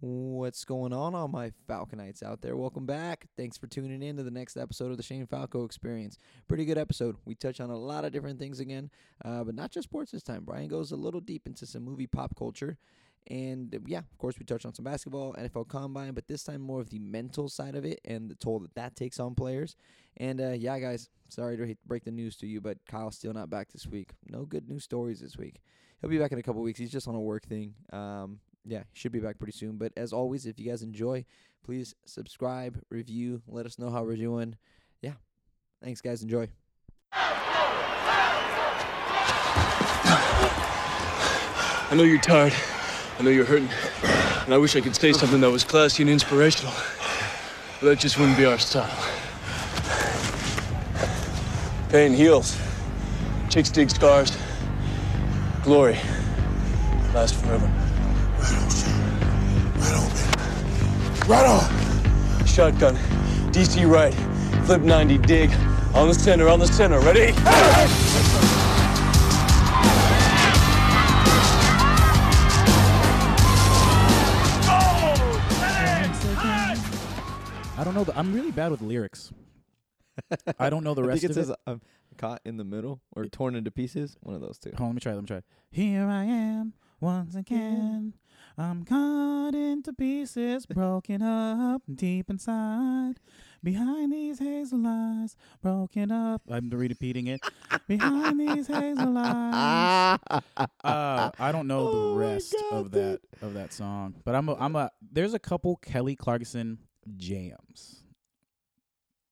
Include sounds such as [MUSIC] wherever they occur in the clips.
What's going on, all my Falconites out there? Welcome back. Thanks for tuning in to the next episode of the Shane Falco Experience. Pretty good episode. We touch on a lot of different things again, uh, but not just sports this time. Brian goes a little deep into some movie pop culture. And uh, yeah, of course, we touch on some basketball, NFL Combine, but this time more of the mental side of it and the toll that that takes on players. And uh, yeah, guys, sorry to break the news to you, but Kyle's still not back this week. No good news stories this week. He'll be back in a couple weeks. He's just on a work thing. Um, yeah, should be back pretty soon. But as always, if you guys enjoy, please subscribe, review, let us know how we're doing. Yeah, thanks, guys. Enjoy. I know you're tired. I know you're hurting. And I wish I could say something that was classy and inspirational. But that just wouldn't be our style. Pain heals. Chicks dig scars. Glory lasts forever. Right open. Right on. Shotgun. DC right. Flip 90 dig. On the center, on the center. Ready? I don't know. The, I'm really bad with lyrics. [LAUGHS] I don't know the I rest think it of says it. I'm caught in the middle or torn into pieces. One of those two. Hold on, let me try. Let me try. Here I am once again. I'm cut into pieces, broken up deep inside. Behind these hazel eyes, broken up. I'm repeating it. Behind these hazel eyes. [LAUGHS] Uh, I don't know Oh the my rest of God, that of that song, but I'm a, I'm a. There's a couple Kelly Clarkson jams.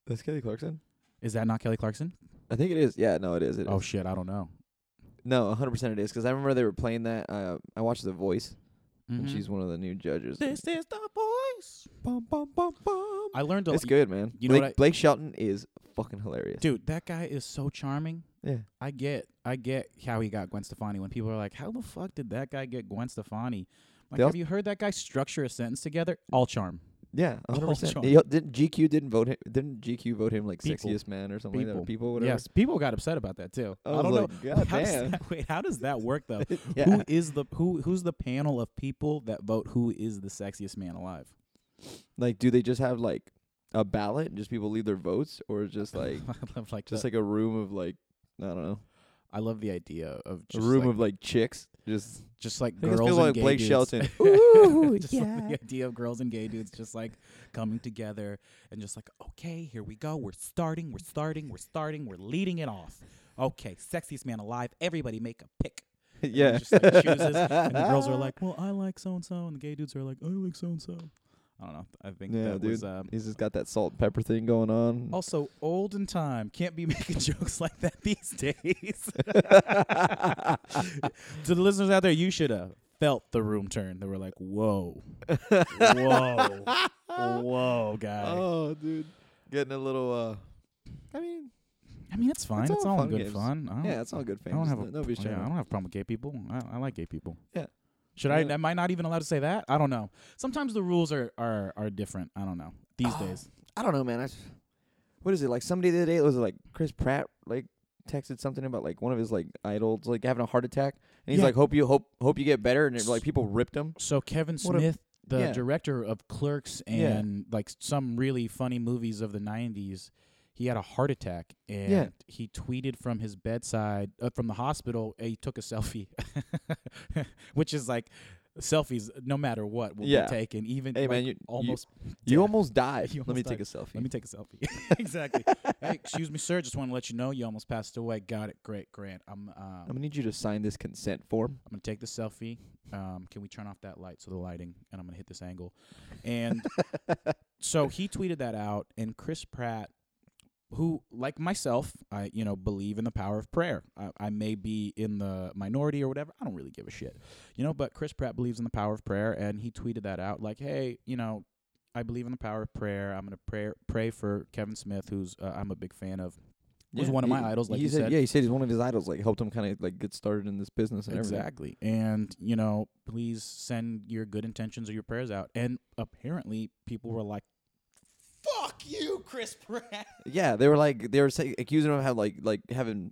That's Kelly Clarkson. Is that not Kelly Clarkson? I think it is. Yeah, no, it is. It is. Oh shit, I don't know. No, 100% it is because I remember they were playing that. Uh, I watched The Voice, and Mhm. she's one of the new judges. This is the voice. Bum, bum, bum, bum. I learned a It's lot. good, man. You know Blake, what I- Blake Shelton is fucking hilarious. Dude, that guy is so charming. Yeah. I get I get how he got Gwen Stefani when people are like, How the fuck did that guy get Gwen Stefani? Like, They have you heard that guy structure a sentence together? All charm. Yeah, 100%. charm. He, didn't GQ didn't vote him? Didn't GQ vote him like People. sexiest man or something like that? People. Or people, whatever. Yes, people got upset about that too. I I, don't like, know. God [LAUGHS] how does damn. that, [LAUGHS] wait, how does that work though? [LAUGHS] yeah. Who is the who who's the panel of people that vote who is the sexiest man alive? like, do they just have like a ballot and just people leave their votes, or just like like just the- like a room of like I don't know, I love the idea of just a room like, of like chicks, just just like girls people and like gay Blake dudes. Shelton. [LAUGHS] Ooh, just yeah. like the idea of girls and gay dudes just like coming together and just like, okay, here we go. We're starting. We're starting. We're starting. We're leading it off. Okay, sexiest man alive. Everybody make a pick. And yeah. just, like, chooses, and the girls are [LAUGHS] like, well, I like so and so, and the gay dudes are like, I like so and so. I don't know. I think Yeah, that dude. was um, He's just got that salt and pepper thing going on. also old in time. Can't be [LAUGHS] making jokes like that these days. [LAUGHS] to the listeners out there, you should have felt the room turn. They were like, whoa, [LAUGHS] whoa, whoa, guy. oh, dude, getting a little. uh I mean, I mean, it's fine. It's It's, all good games. fun. Yeah, it's all good. fun. I don't have a no- nobody's yeah, I don't have a problem with gay people. I, I like gay people. Yeah. Should I? Am I not even allowed to say that? I don't know. Sometimes the rules are are, are different. I don't know these Oh. [SIGHS] days. I don't know, man. I s what is it like? Somebody the other day was it like Chris Pratt like texted something about like one of his like idols like having a heart attack, and he's Yeah. like, "Hope you hope hope you get better," and it, like people ripped him. So Kevin What a- Smith, the yeah. director of Clerks Yeah. and like some really funny movies of the '90s, he had a heart attack and Yeah. he tweeted from his bedside uh, from the hospital. He took a selfie, [LAUGHS] which is like selfies, no matter what, will Yeah. be taken. Even Hey, like, man, you- you- almost You death. almost died. [LAUGHS] You Let me almost take a selfie. Let me take a selfie. [LAUGHS] exactly. hey, excuse me, sir. Just want to let you know you almost passed away. Got it. Great, Grant. I'm. Uh, I'm gonna need you to sign this consent form. I'm gonna take the selfie. Um, can we turn off that light so the lighting? And I'm gonna hit this angle. And so he tweeted that out, and Chris Pratt, who like myself, I you know believe in the power of prayer. I, I may be in the minority or whatever. I don't really give a shit, you know. But Chris Pratt believes in the power of prayer, and he tweeted that out like, hey, you know. I believe in the power of prayer. I'm gonna pray pray for Kevin Smith, who's uh, I'm a big fan of. Was one of my he- idols, like he you said, said. Yeah, he said he's one of his idols. Like helped him kind of like get started in this business and everything. Exactly. And, you know, please send your good intentions or your prayers out. And apparently people were like, fuck you, Chris Pratt. Yeah, they were like they were say, accusing him of having like like having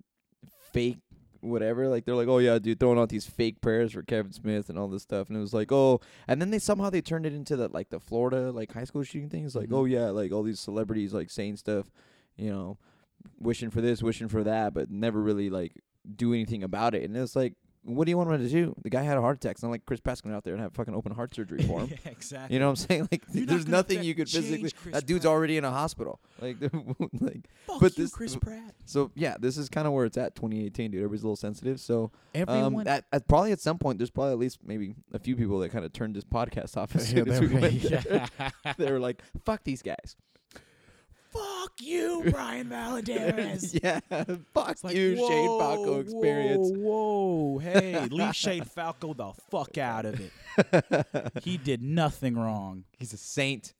fake whatever. Like they're like, oh yeah, dude, throwing out these fake prayers for Kevin Smith and all this stuff, and it was like, oh, and then they somehow they turned it into that like the Florida like high school shooting things, like, Mhm. oh yeah, like all these celebrities like saying stuff, you know, wishing for this, wishing for that, but never really like do anything about it, and it's like. What do you want him to do? The guy had a heart attack. It's not like Chris Pratt's out there and have fucking open heart surgery for him. [LAUGHS] yeah, exactly. You know what I'm saying? [LAUGHS] Like, You're there's nothing you could physically. Chris That dude's Pratt. already in a hospital. [LAUGHS] Like, like. Fuck but you, this- Chris Pratt. So yeah, this is kind of where it's at. 2018, dude. Everybody's a little sensitive. So Everyone. um, at, at probably at some point, there's probably at least maybe a few people that kind of turned this podcast off as soon as we went there. they were like, "Fuck these guys." Fuck you, [LAUGHS] Brian Valadares. [LAUGHS] yeah, fuck like, you, Shane whoa, Falco experience. Whoa, whoa, hey, [LAUGHS] leave Shane Falco the fuck out of it. He did nothing wrong. He's a saint.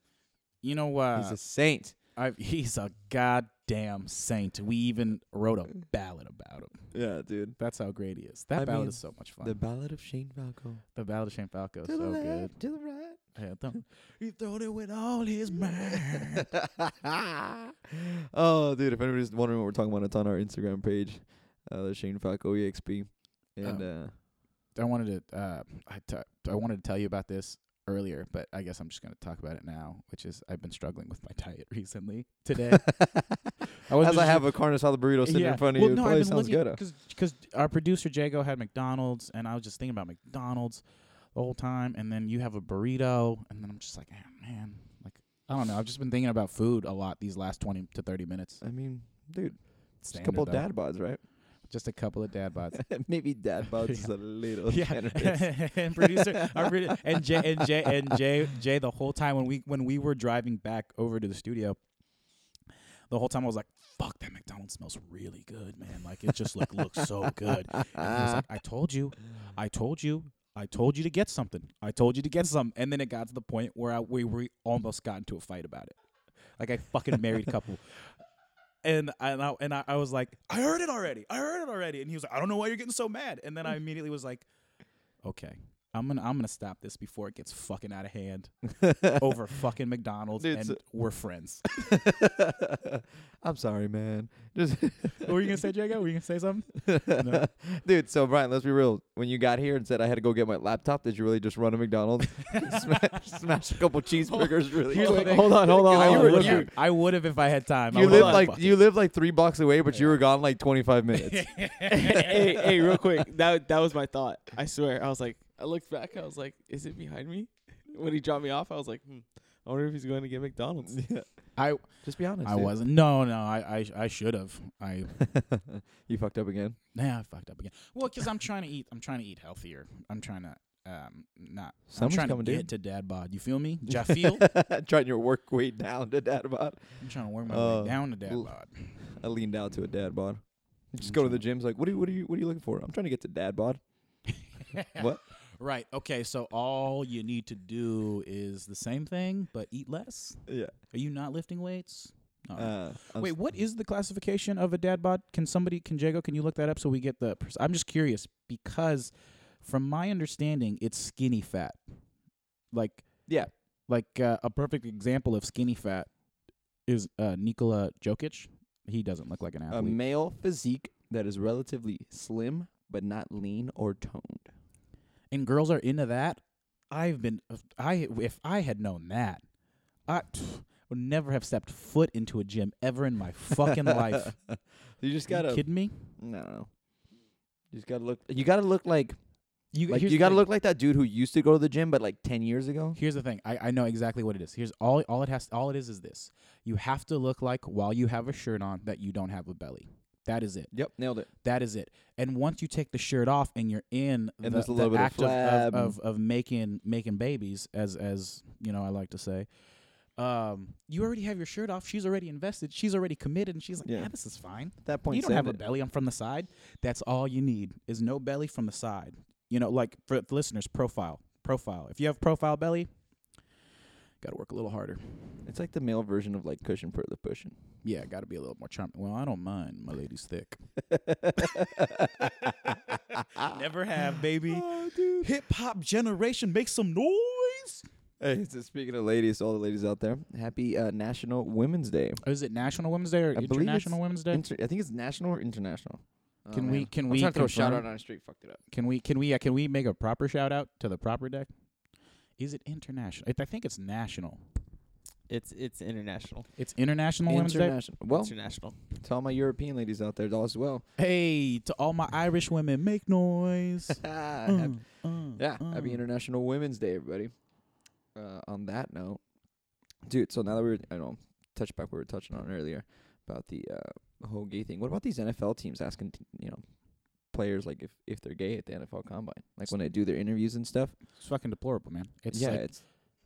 You know what? He's a saint. I, he's a goddamn saint. We even wrote a ballad about him. Yeah, dude. That's how great he is. That I ballad mean, is so much fun. The Ballad of Shane Falco. The ballad of Shane Falco is To so the good. to the right. Yeah, don't- [LAUGHS] he thought it with all his mind. [LAUGHS] oh, dude! If anybody's wondering what we're talking about, it's on our Instagram page, uh, the Shane Falco EXP, and Um, uh, I wanted to uh, I t- I wanted to tell you about this earlier, but I guess I'm just gonna talk about it now, which is I've been struggling with my [LAUGHS] diet recently. Today, [LAUGHS] I as I have a carne asada burrito sitting in front of well, you, no, probably I've been sounds looking good. because our producer Jaygo had McDonald's, and I was just thinking about McDonald's the whole time, and then you have a burrito, and then I'm just like, ah, man, like I don't know. I've just been thinking about food a lot these last twenty to thirty minutes. I mean, dude, just a couple of dad bods, right? Just a couple of dad bods. [LAUGHS] Maybe dad [LAUGHS] bods is a little yeah, [LAUGHS] and producer, our produ- and Jay and Jay and Jay Jay the whole time when we when we were driving back over to the studio, the whole time I was like, "Fuck, that McDonald's smells really good, man! Like it just look looks so good." And he was like, "I told you, I told you." I told you to get something. I told you to get some, and then it got to the point where I, we we almost got into a fight about it. Like I fucking married couple, and I, and I I was like, I heard it already. I heard it already. And he was like, I don't know why you're getting so mad. And then I immediately was like, Okay, I'm gonna I'm gonna stop this before it gets fucking out of hand [LAUGHS] over fucking McDonald's, Dude, and so- we're friends. [LAUGHS] I'm sorry, man. Just [LAUGHS] what were you gonna say, Jaygo? Were you gonna say something? No. Dude, so Brian, let's be real. When you got here and said I had to go get my laptop, did you really just run to McDonald's, smash, smash a couple cheeseburgers really Here's the quick? Hold on, hold on, I hold on. would- real would. I would have if I had time. You live like you live like three blocks away, but you were gone like 25 minutes. hey, hey, real quick. That that was my thought. I swear. I was like, I looked back. I was like, is it behind me? [LAUGHS] When he dropped me off, I was like, hmm, I wonder if he's going to get McDonald's. [LAUGHS] yeah. I Just be honest. I dude. wasn't. No, no. I I, I should have. I [LAUGHS] you fucked up again. nah. I fucked up again. Well, because I'm trying to eat. I'm trying to eat healthier. I'm trying to um not. Summer's I'm trying coming, to dude. get to dad bod. You feel me? Jafeel. Trying your work weight down to dad bod. I'm trying to work my Uh, way down to dad l- bod. I leaned out to a dad bod. Just I'm go to the trying- gym's like, what are you, what are you, what are you looking for? I'm trying to get to dad bod. what? Right. Okay. So all you need to do is the same thing, but eat less. Yeah. Are you not lifting weights? No. Uh, Wait, what is the classification of a dad bod? Can somebody, can Jaygo, can you look that up so we get the? pers- I'm just curious because, from my understanding, it's skinny fat. Like, Yeah. like uh, a perfect example of skinny fat is uh, Nikola Jokic. He doesn't look like an athlete. a male physique that is relatively slim but not lean or toned. And girls are into that. I've been, I if I had known that, I [SNIFFS] would never have stepped foot into a gym ever in my fucking life. [LAUGHS] You just you gotta kidding me? no. You just gotta look. You gotta look like You, like you gotta look like that dude who used to go to the gym, but like ten years ago. Here's the thing. I, I know exactly what it is. Here's all all it has all it is is this. You have to look like while you have a shirt on that you don't have a belly. That is it. Yep, nailed it. That is it. And once you take the shirt off and you're in And the, there's a little bit of act of, flab of, of, of making making babies, as as you know, I like to say, um, you already have your shirt off. She's already invested. She's already committed, and she's like, Yeah. "Yeah, this is fine." At that point, you don't send have a it. belly. I'm from the side. That's all you need is no belly from the side. You know, like for the listeners, profile, profile. If you have profile belly, got to work a little harder. It's like the male version of like cushion for the pushing. Yeah, got to be a little more charming. Well, I don't mind. My lady's thick. [LAUGHS] Never have, baby. [LAUGHS] Oh. Hip hop generation, make some noise. Hey, so speaking of ladies, all the ladies out there, happy uh, National Women's Day. Is it National Women's Day or I believe International Women's Day? Inter- I think it's national or international. Oh, Can man. we? Can I'm we? trying to throw a shout out on a street. Fucked it up. Can we? Can we? Uh, can we make a proper shout out to the proper deck? Is it international? I I think it's national. It's it's international. It's international women's day. International. Well, international. to all my European ladies out there as well. Hey, to all my Irish women, make noise. [LAUGHS] Happy- Mm, uh, yeah, happy uh. International Women's Day, everybody. Uh, on that note, dude. So now that we're, I don't touch back what we were touching on earlier about the uh, whole gay thing. What about these NFL teams asking, t- you know, players like if if they're gay at the NFL Combine, like when they do their interviews and stuff? It's fucking deplorable, man. It's yeah, like it's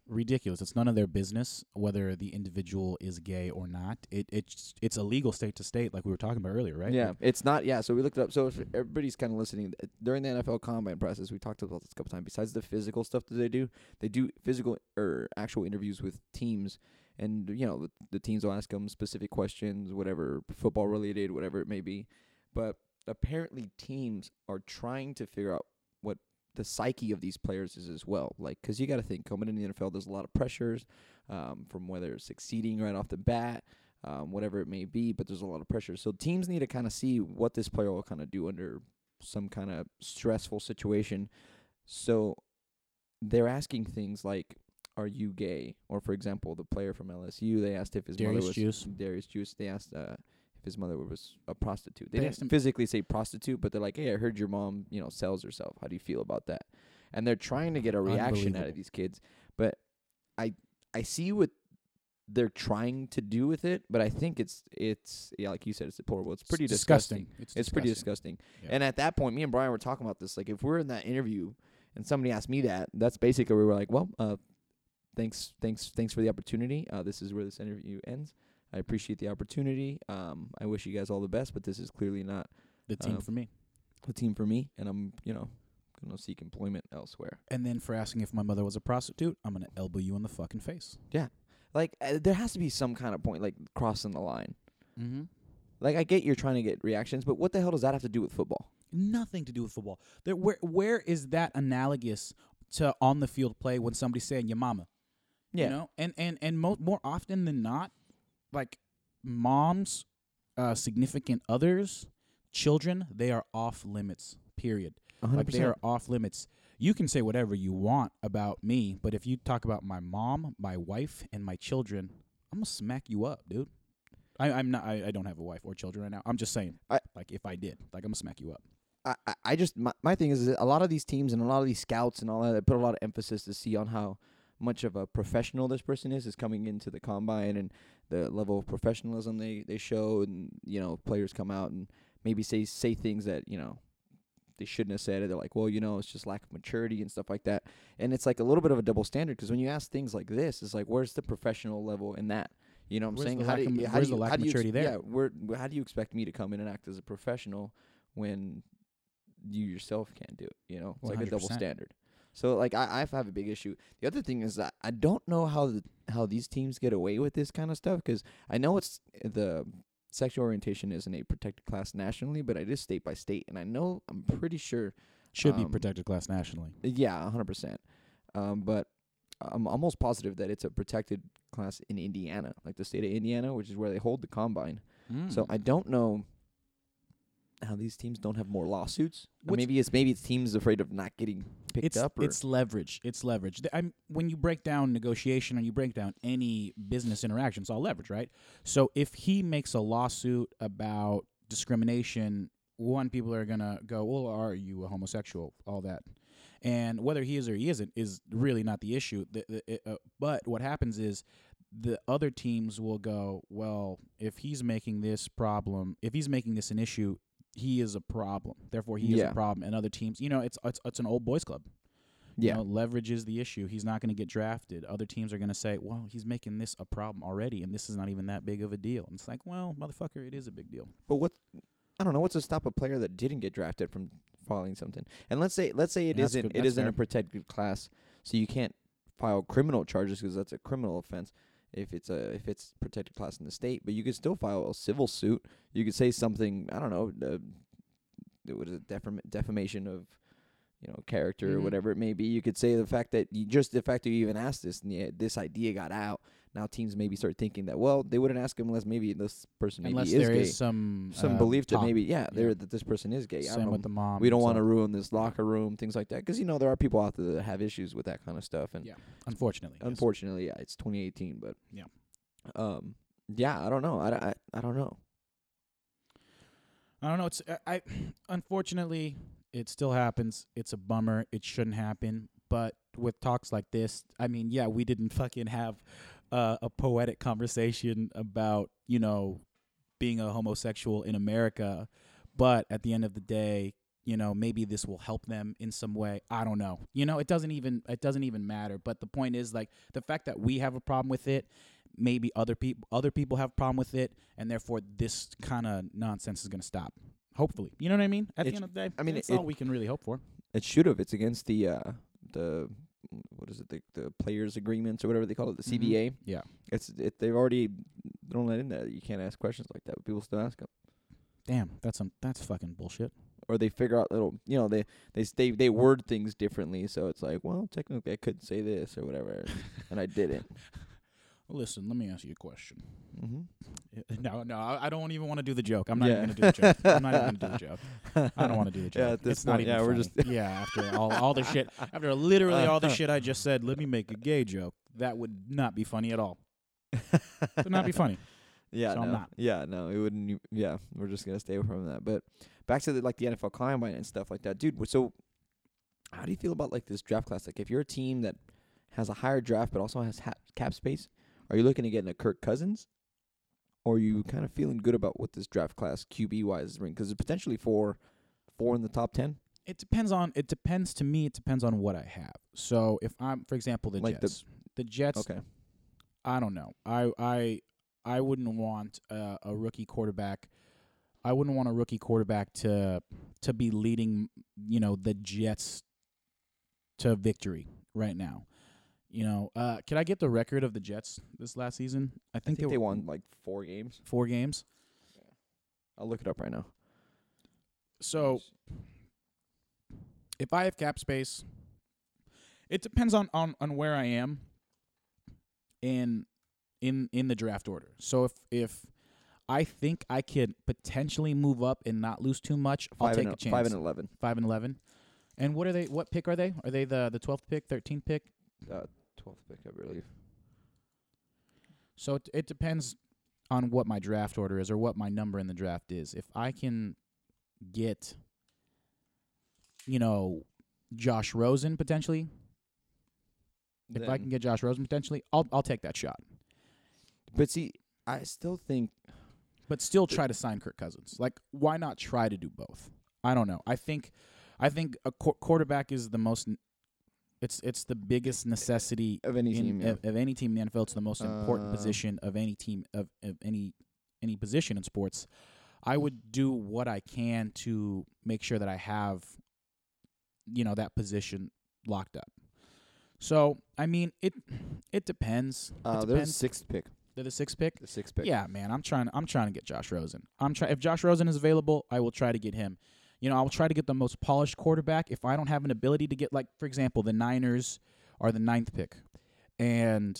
ridiculous. It's none of their business whether the individual is gay or not. It it's it's illegal state to state, like we were talking about earlier, right? Yeah, it's not. Yeah, so we looked it up. So if everybody's kind of listening uh, during the NFL Combine process, we talked about this a couple times. Besides the physical stuff that they do, they do physical or actual interviews with teams, and you know the, the teams will ask them specific questions, whatever football related, whatever it may be. But apparently, teams are trying to figure out what the psyche of these players is as well. Like, because you got to think coming in the NFL, there's a lot of pressures um, from whether it's succeeding right off the bat um, whatever it may be, but there's a lot of pressure. So teams need to kind of see what this player will kind of do under some kind of stressful situation. So they're asking things like, "Are you gay?" Or, for example, the player from LSU, they asked if his Derrius mother was Guice. Derrius Guice. They asked uh, if his mother was a prostitute. They, They didn't physically say prostitute, but they're like, "Hey, I heard your mom, you know, sells herself. How do you feel about that?" And they're trying to get a reaction out of these kids, but I I see what they're trying to do with it, but I think it's it's yeah, like you said, it's deplorable. It's pretty disgusting. It's, It's pretty disgusting. Yeah. And at that point, me and Brian were talking about this. Like, if we're in that interview and somebody asked me that, that's basically where we were like, well, uh, thanks, thanks, thanks for the opportunity. Uh, this is where this interview ends. I appreciate the opportunity. Um, I wish you guys all the best, but this is clearly not the team uh, for me. the team for me, and I'm, you know, gonna seek employment elsewhere. And then for asking if my mother was a prostitute, I'm gonna elbow you in the fucking face. Yeah, like, uh, there has to be some kind of point, like crossing the line. Mm-hmm. Like, I get you're trying to get reactions, but what the hell does that have to do with football? Nothing to do with football. There, where where is that analogous to on the field play when somebody's saying your mama? You know, and and and mo- more often than not, like moms, uh, significant others, children, they are off limits. Period. Like they are off limits. You can say whatever you want about me, but if you talk about my mom, my wife, and my children, I'm gonna smack you up, dude. I, I'm not. I, I don't have a wife or children right now. I'm just saying. I- like if I did, like I'm gonna smack you up. I, I- just my, my thing is that a lot of these teams and a lot of these scouts and all that they put a lot of emphasis to see on how much of a professional this person is is coming into the combine and the level of professionalism they they show and you know players come out and maybe say say things that you know they shouldn't have said it. They're like, well, you know, it's just lack of maturity and stuff like that. And it's like a little bit of a double standard because when you ask things like this, it's like, where's the professional level in that? You know what I'm Where's saying? how do of- you, how where's do the you, lack how of do you ex- maturity there? Yeah, where, wh- how do you expect me to come in and act as a professional when you yourself can't do it? You know, it's like a double 100%. standard. So like I, I have a big issue. The other thing is that I don't know how the how these teams get away with this kind of stuff because I know it's the sexual orientation isn't a protected class nationally, but it is state by state, and I know I'm pretty sure Should be Um, protected class nationally. yeah, a hundred percent. Um, but I'm almost positive that it's a protected class in Indiana, like the state of Indiana, which is where they hold the combine. So I don't know how these teams don't have more lawsuits. Which- maybe it's maybe it's teams afraid of not getting picked it's up. Or it's leverage. It's leverage. I'm when you break down negotiation and you break down any business interaction, it's all leverage, right? So if he makes a lawsuit about discrimination, one people are gonna go, "Well, are you a homosexual?" All that, and whether he is or he isn't is really not the issue. The, the, uh, but what happens is the other teams will go, "Well, if he's making this problem, if he's making this an issue." He is a problem. Therefore, he is a problem. And other teams, you know, it's it's it's an old boys club. yeah, You know, leverage is the issue. He's not going to get drafted. Other teams are going to say, "Well, he's making this a problem already, and this is not even that big of a deal." And it's like, "Well, motherfucker, it is a big deal." but what? I don't know. What's to stop a player that didn't get drafted from filing something? And let's say let's say it not good- it isn't a protected class, so you can't file criminal charges because that's a criminal offense. If it's a if it's protected class in the state, but you could still file a civil suit. You could say something. I don't know. Uh, it was a defam- defamation of you know character or Mhm. whatever it may be. You could say the fact that you just the fact that you even asked this and this idea got out now teams maybe start thinking that well they wouldn't ask him unless maybe this person maybe Unless is there gay. is some some uh, belief that maybe yeah, yeah. that this person is gay. Same don't with the mom. we don't want to ruin this locker room, things like that, because you know there are people out there that have issues with that kind of stuff, and Yeah, Unfortunately. yes. unfortunately, yeah, it's 2018, but Yeah. um, yeah, I don't know, I, I, I don't know. I don't know. It's I, I [SIGHS] unfortunately it still happens. It's a bummer. It shouldn't happen. But with talks like this, I mean, yeah, we didn't [LAUGHS] fucking have uh, a poetic conversation about you know being a homosexual in America. But at the end of the day, you know, maybe this will help them in some way. I don't know. You know, it doesn't even it doesn't even matter. But the point is like the fact that we have a problem with it, maybe other people other people have a problem with it, and therefore this kind of nonsense is going to stop. Hopefully, you know what I mean. At It the end of the day, I mean, that's it- all we can really hope for. It should have. It's against the uh, the what is it the the players agreements or whatever they call it, the Mhm. CBA. Yeah. It's it, they've already don't let in that you can't ask questions like that, but people still ask them. Damn, that's some that's fucking bullshit. Or they figure out little, you know, they they they they word things differently, so it's like, well, technically I could say this or whatever, and I didn't. [LAUGHS] Listen, let me ask you a question. Mm-hmm. [LAUGHS] No, no, I I don't even want to do the joke. I'm not Yeah. even gonna do the joke. I'm not even gonna do the [LAUGHS] joke. I don't want to do the joke. Yeah, at this it's not point, even yeah, we're funny. just- [LAUGHS] yeah. After all, all the shit, after literally all the shit I just said, let me make a gay joke. That would not be funny at all. It Would not be funny. Yeah, So I'm no. not. Yeah, no, it wouldn't. e- Yeah, we're just gonna stay away from that. But back to the, like the NFL Combine and stuff like that, dude. wh- So, how do you feel about like this draft class? Like, if you're a team that has a higher draft but also has ha- cap space, are you looking to get into Kirk Cousins, or are you kind of feeling good about what this draft class QB wise is bringing? Because it's potentially four, four in the top ten. It depends on. It depends to me. It depends on what I have. So if I'm, for example, the Like Jets, the, Jets, Okay, I don't know. I I I wouldn't want uh, a rookie quarterback. I wouldn't want a rookie quarterback to to be leading, you know, the Jets to victory right now. You know, uh, can I get the record of the Jets this last season? I I think, think they were won like four games. four games. I'll look it up right now. So if I have cap space, it depends on, on, on where I am in in in the draft order. So if if I think I could potentially move up and not lose too much, I'll five take and a chance. five and eleven. Five and eleven. And what are they? What pick are they? Are they the the twelfth pick, thirteenth pick? Uh, twelfth pick, I believe. So it, it depends on what my draft order is or what my number in the draft is. If I can get, you know, Josh Rosen potentially, if I can get Josh Rosen potentially, I'll I'll take that shot. But see, I still think But still try to sign Kirk Cousins. Like, why not try to do both? I don't know. I think, I think a qu- quarterback is the most. It's it's the biggest necessity of any in, team. Yeah. of, of any team in the NFL. It's the most important Uh, position of any team of, of any any position in sports. I would do what I can to make sure that I have, you know, that position locked up. So I mean, it it depends. uh, it a depends. sixth pick. They're the sixth pick. The sixth pick. Yeah, man, I'm trying. I'm trying to get Josh Rosen. I'm try. If Josh Rosen is available, I will try to get him. You know, I will try to get the most polished quarterback. If I don't have an ability to get, like, for example, the Niners are the ninth pick, and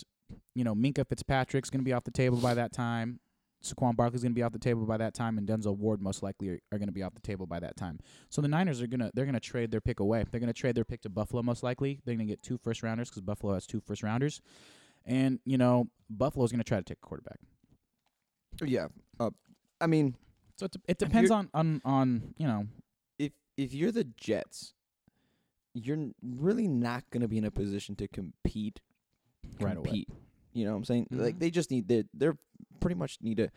you know, Minkah Fitzpatrick's going to be off the table by that time. Saquon Barkley's going to be off the table by that time, and Denzel Ward most likely are, are going to be off the table by that time. So the Niners are gonna they're gonna trade their pick away. They're gonna trade their pick to Buffalo most likely. They're gonna get two first rounders because Buffalo has two first rounders, and you know Buffalo's gonna try to take a quarterback. Yeah. Uh, I mean, So it, it depends on, on on you know if you're the Jets, you're really not going to be in a position to compete. Right away. You know what I'm saying? Like Mhm. they just need they they're pretty much need to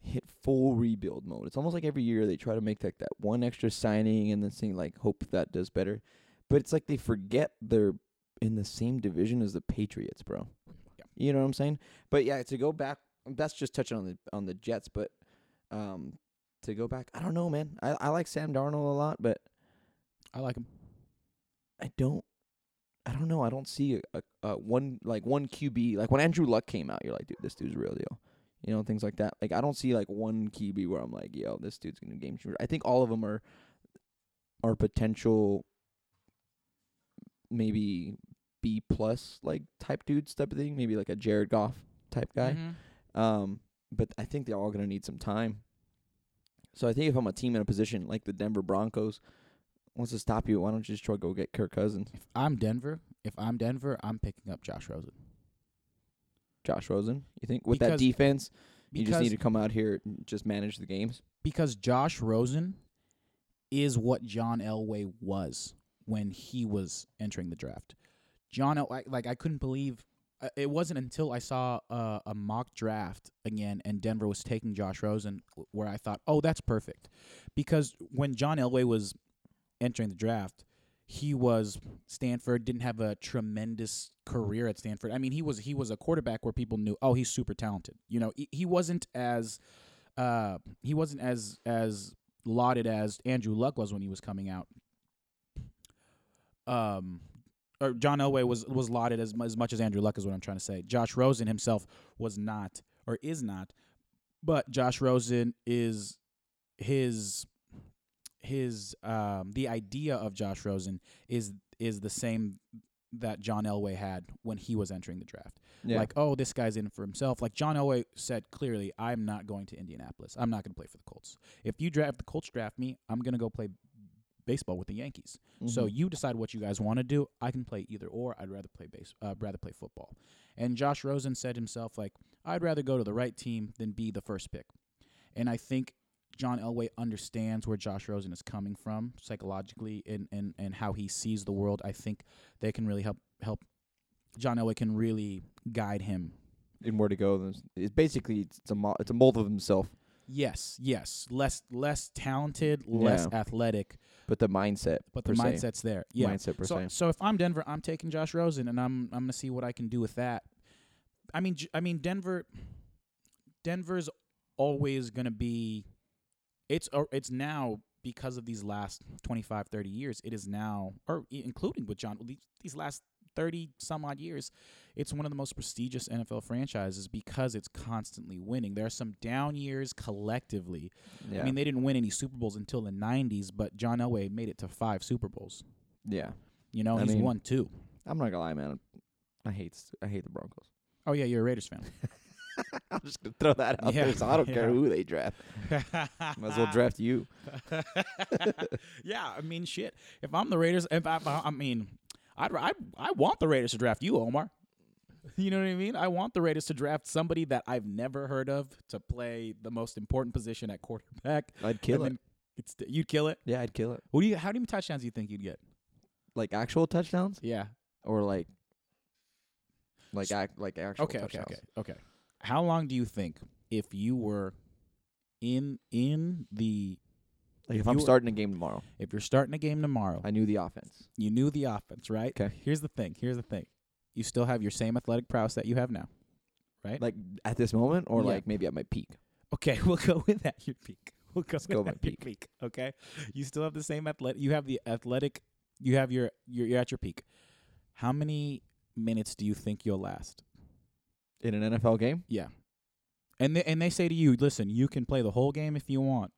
hit full rebuild mode. It's almost like every year they try to make like that one extra signing and then saying like hope that does better. But it's like they forget they're in the same division as the Patriots, bro. Yeah. You know what I'm saying? But yeah, to go back that's just touching on the on the Jets, but um to go back, I don't know, man. I I like Sam Darnold a lot, but I like him. I don't. I don't know. I don't see a, a, a one like one QB like when Andrew Luck came out. You're like, dude, this dude's a real deal. You know, things like that. Like I don't see like one QB where I'm like, yo, this dude's gonna game changer. I think all of them are are potential, maybe B plus like type dudes type of thing, maybe like a Jared Goff type guy. Mhm. Um, but I think they're all gonna need some time. So I think if I'm a team in a position like the Denver Broncos wants to stop you, why don't you just try to go get Kirk Cousins, If I'm Denver, if I'm Denver, I'm picking up Josh Rosen. Josh Rosen? You think with that Because- defense, you just need to come out here and just manage the games? because Josh Rosen is what John Elway was when he was entering the draft. John, El- I, like I couldn't believe it wasn't until I saw uh, a mock draft again and Denver was taking Josh Rosen where I thought, oh, that's perfect, because when John Elway was entering the draft. He was Stanford didn't have a tremendous career at Stanford. I mean, he was he was a quarterback where people knew, oh, he's super talented. You know, he, he wasn't as uh, he wasn't as as lauded as Andrew Luck was when he was coming out. Um, or John Elway was was lauded as as much as Andrew Luck is what I'm trying to say. Josh Rosen himself was not or is not, but Josh Rosen is his his um the idea of Josh Rosen is is the same that John Elway had when he was entering the draft like, oh, this guy's in for himself. Like John Elway said clearly, I'm not going to Indianapolis. I'm not going to play for the Colts. If you draft the Colts draft me, I'm going to go play baseball with the Yankees. So Mhm. you decide what you guys want to do. I can play either or. I'd rather play base. Uh, rather play football. And Josh Rosen said himself, like, I'd rather go to the right team than be the first pick. And I think John Elway understands where Josh Rosen is coming from psychologically and, and, and how he sees the world. I think they can really help help John Elway can really guide him. in where to go. It's basically it's a mo- it's a mold of himself, Yes, yes, less less talented, less Yeah. athletic, but the mindset, but the per se. mindset's there. Yeah. mindset per So, se. so if I'm Denver, I'm taking Josh Rosen, and I'm I'm gonna see what I can do with that. I mean, J- I mean Denver. Denver's always gonna be. It's or it's now because of these last 25, 30 years. It is now, or i- including with John, these, these last thirty some odd years, it's one of the most prestigious NFL franchises because it's constantly winning. There are some down years collectively. Yeah, I mean, they didn't win any Super Bowls until the '90s, but John Elway made it to five Super Bowls. yeah. You know, I he's mean- won two. I'm not gonna lie, man. I hate s- I hate the Broncos. Oh yeah, you're a Raiders fan. [LAUGHS] I'm just gonna throw that out Yeah, there, so I don't care who they draft. [LAUGHS] Might as well draft you. [LAUGHS] yeah, I mean, shit. If I'm the Raiders, if I, I mean, I'd, I I want the Raiders to draft you, Omar. [LAUGHS] You know what I mean? I want the Raiders to draft somebody that I've never heard of to play the most important position at quarterback. [LAUGHS] I'd kill it. It's you'd kill it. Yeah, I'd kill it. What do you? How many touchdowns do you think you'd get? Like actual touchdowns, Yeah. or like, like act like actual Okay. Okay. Okay. Okay. How long do you think if you were in in the Like if I'm starting a game tomorrow, if you're starting a game tomorrow, I knew the offense. you knew the offense, right? 'Kay. Here's the thing. Here's the thing. You still have your same athletic prowess that you have now, right? Like at this moment, or Yeah. like maybe at my peak. Okay, [LAUGHS] we'll go with that. Your peak. [LAUGHS] We'll go, Let's with with that, my your peak. Okay, you still have the same athletic. You have the athletic. You have your. You're, you're at your peak. How many minutes do you think you'll last? In an NFL game, Yeah, and they, and they say to you, listen, you can play the whole game if you want.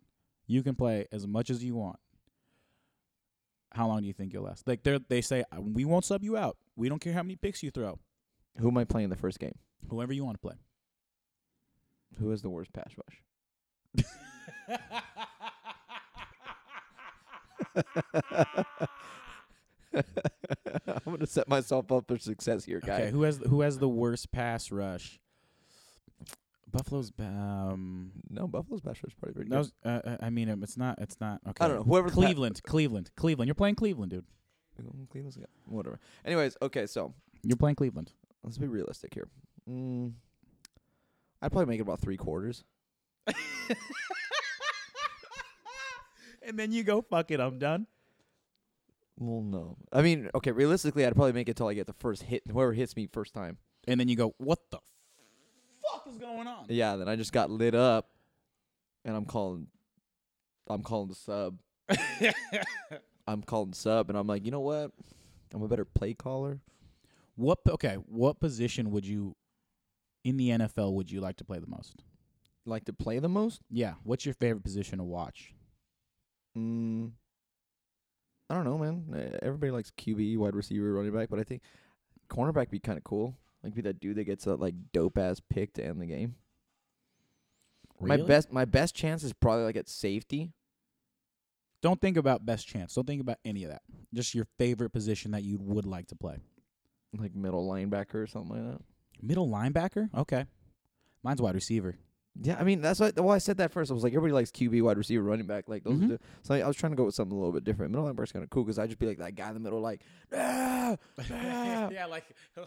You can play as much as you want. How long do you think you'll last? Like they they say, "Uh, we won't sub you out. We don't care how many picks you throw. who am I playing the first game? Whoever you want to play. Who has the worst pass rush? [LAUGHS] I'm gonna set myself up for success here, guy. Okay, who has who has the worst pass rush? Buffalo's um No, Buffalo's is probably pretty no, good. uh, uh, I mean um, it's not it's not okay. I don't know. Whoever pa- Cleveland, Cleveland, Cleveland. You're playing Cleveland, dude. Cleveland's got whatever. Anyways, okay, so You're playing Cleveland. let's be realistic here. Mm, I'd probably make it about three quarters. [LAUGHS] and then you go, fuck it, I'm done. Well, no. I mean, okay, realistically, I'd probably make it till I get the first hit. Whoever hits me first time. And then you go, what the fuck is going on? Yeah, then I just got lit up, and I'm calling. I'm calling the sub. [LAUGHS] I'm calling sub, and I'm like, you know what? I'm a better play caller. what okay, what position would you in the NFL would you like to play the most? Like to play the most? Yeah, what's your favorite position to watch? Mm, I don't know, man. Uh, Everybody likes QB, wide receiver, running back, but I think cornerback be kind of cool. Like be that dude that gets that like dope ass pick to end the game. My best my best chance is probably like at safety. Don't think about best chance. Don't think about any of that. Just your favorite position that you would like to play. Like middle linebacker or something like that. Middle linebacker? Okay. Mine's wide receiver. Yeah, I mean that's why. Well, I said that first. I was like, everybody likes QB, wide receiver, running back. Like those. Mhm. So I, I was trying to go with something a little bit different. Middle linebacker's kind of cool because I just be like that guy in the middle, like, ah, [LAUGHS] ah. yeah, like [LAUGHS]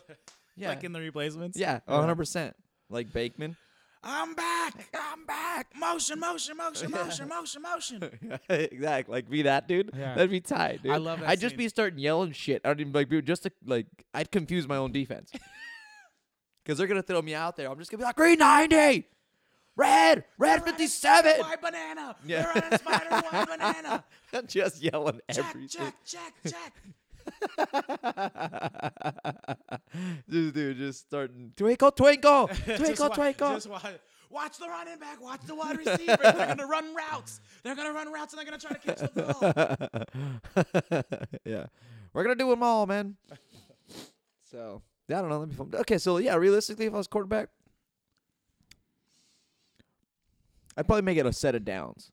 yeah, like in the replacements. yeah, Yeah. hundred percent. Like Bateman. I'm back. I'm back. Motion, motion, motion, motion, motion, motion. [LAUGHS] exactly. Like be that dude. Yeah. That'd be tight, dude. I love that I'd just scene. be starting yelling shit. I'd even like be just to like I'd confuse my own defense. [LAUGHS] Cause they're gonna throw me out there. I'm just gonna be like green ninety, red, red fifty seven. White banana. Yeah. They're on a spider white [LAUGHS] banana. just yelling Check, everything. check, check, check. [LAUGHS] just dude, just starting twinkle, twinkle, twinkle, Just wa- twinkle. just wa- watch the running back. Watch the wide receiver. they're gonna run routes. They're gonna run routes and they're gonna try to catch the ball. [LAUGHS] yeah, we're gonna do them all, man. [LAUGHS] So yeah, I don't know. Let me. be fun. Okay, so yeah, realistically, if I was quarterback, I'd probably make it a set of downs.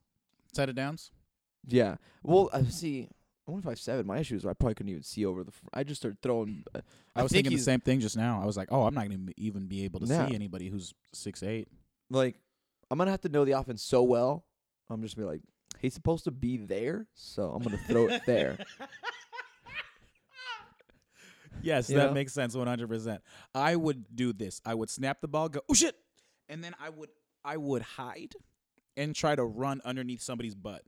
Set of downs. Yeah. Well, I see. One five seven. My issue is I probably couldn't even see over the. Fr- I just started throwing. uh, I, was think thinking the same thing just now. I was like, oh, I'm not gonna even be able to Yeah. see anybody who's six eight. like I'm gonna have to know the offense so well. I'm just gonna be like, he's supposed to be there, so I'm gonna throw it there. [LAUGHS] Yes, You that know? makes sense 100%. I would do this. I would snap the ball, go, "Oh shit." And then I would I would hide and try to run underneath somebody's butt.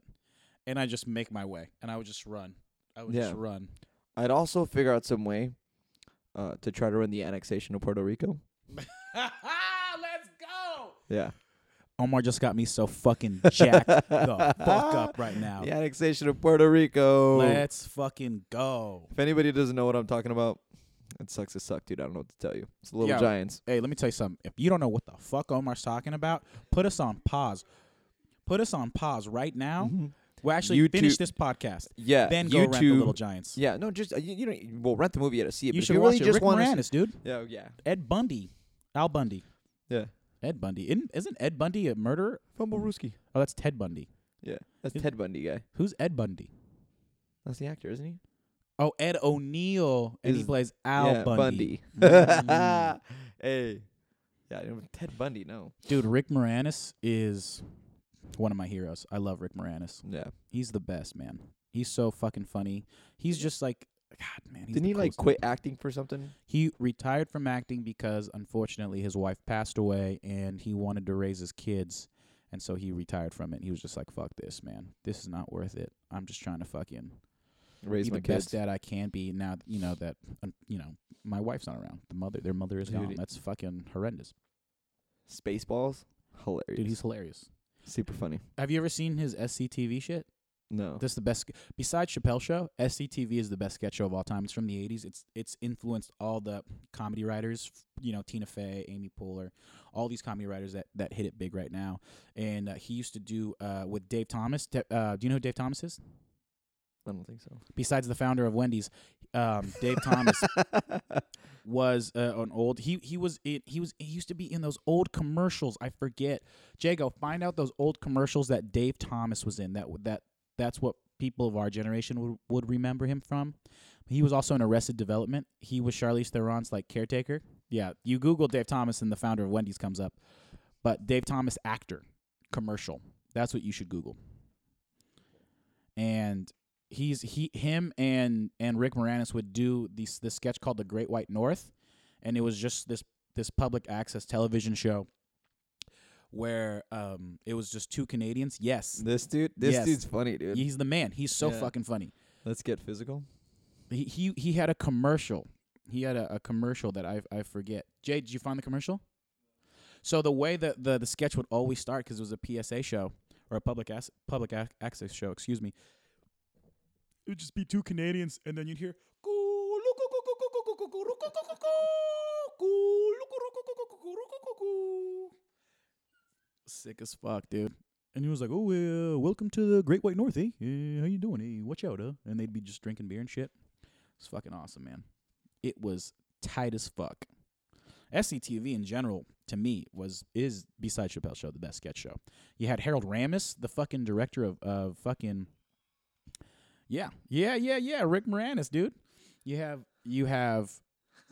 And I just make my way and I would just run. I would Yeah. just run. I'd also figure out some way uh, to try to run the annexation of Puerto Rico. [LAUGHS] Let's go. Yeah, Omar just got me so fucking jacked the [LAUGHS] fuck up right now. the annexation of Puerto Rico. Let's fucking go. if anybody doesn't know what I'm talking about, it sucks to suck, dude. I don't know what to tell you. It's the Little Yeah. Giants. Hey, let me tell you something. If you don't know what the fuck Omar's talking about, put us on pause. Put us on pause right now. We'll actually finish YouTube- this podcast. Yeah, Then go YouTube. rent the Little Giants. Yeah, no, just uh, you, you don't. Well, rent the movie to see it. You but should you watch really it. just Rick want Moranis, dude. Yeah, yeah, Ed Bundy. Al Bundy. yeah. Ed Bundy. Isn't, isn't Ed Bundy a murderer? Fumble Rooski. Oh, that's Ted Bundy. Yeah, that's Is- Ted Bundy guy. Who's Ed Bundy? That's the actor, isn't he? Oh, Ed O'Neill, and he Is- plays Al yeah, Bundy. Bundy. Mm. [LAUGHS] hey, yeah, Ted Bundy. No. Dude, Rick Moranis is one of my heroes. I love Rick Moranis. Yeah. He's the best, man. He's so fucking funny. He's just like, God, man. He's Didn't he like coolest quit acting for something? He retired from acting because unfortunately his wife passed away and he wanted to raise his kids. And so he retired from it. He was just like, fuck this, man. This is not worth it. I'm just trying to fucking Raise be my the kids. best dad I can be now, th- you know, that, um, you know, my wife's not around. The mother, their mother is Dude, gone. That's fucking horrendous. Spaceballs. Hilarious. Dude, he's hilarious. Super funny. Have you ever seen his SCTV shit? No. This is the best. Besides Chappelle Show, SCTV is the best sketch show of all time. It's from the '80s. It's it's influenced all the comedy writers. You know, Tina Fey, Amy Poehler, all these comedy writers that that hit it big right now. And uh, he used to do uh, with Dave Thomas. Te- Uh, do you know who Dave Thomas is? I don't think so. Besides the founder of Wendy's, um, Dave Thomas was uh, an old. He he was in, he was he used to be in those old commercials. I forget. Jaygo, find out those old commercials that Dave Thomas was in. That that that's what people of our generation would would remember him from. He was also in Arrested Development. He was Charlize Theron's like caretaker. Yeah, you Google Dave Thomas and the founder of Wendy's comes up. But Dave Thomas actor commercial. That's what you should Google. And he's he him and and Rick Moranis would do this this sketch called The Great White North, and it was just this this public access television show where um it was just two Canadians. Yes, This dude. This Yes. dude's funny, dude. he's the man. He's so Yeah. fucking funny. Let's get physical. He he he had a commercial. He had a, a commercial that I I forget. Jay, did you find the commercial? So the way that the the sketch would always start because it was a PSA show or a public ac- public ac- access show, excuse me. It would just be two Canadians, and then you'd hear. Sick as fuck, dude. And he was like, "Oh, uh, welcome to the Great White North, eh? Uh, how you doing? Eh? watch out, uh." And they'd be just drinking beer and shit. It's fucking awesome, man. It was tight as fuck. SCTV in general, to me, was is besides Chappelle's show the best sketch show. You had Harold Ramis, the fucking director of of fucking yeah, yeah, yeah, yeah, Rick Moranis, dude. You have you have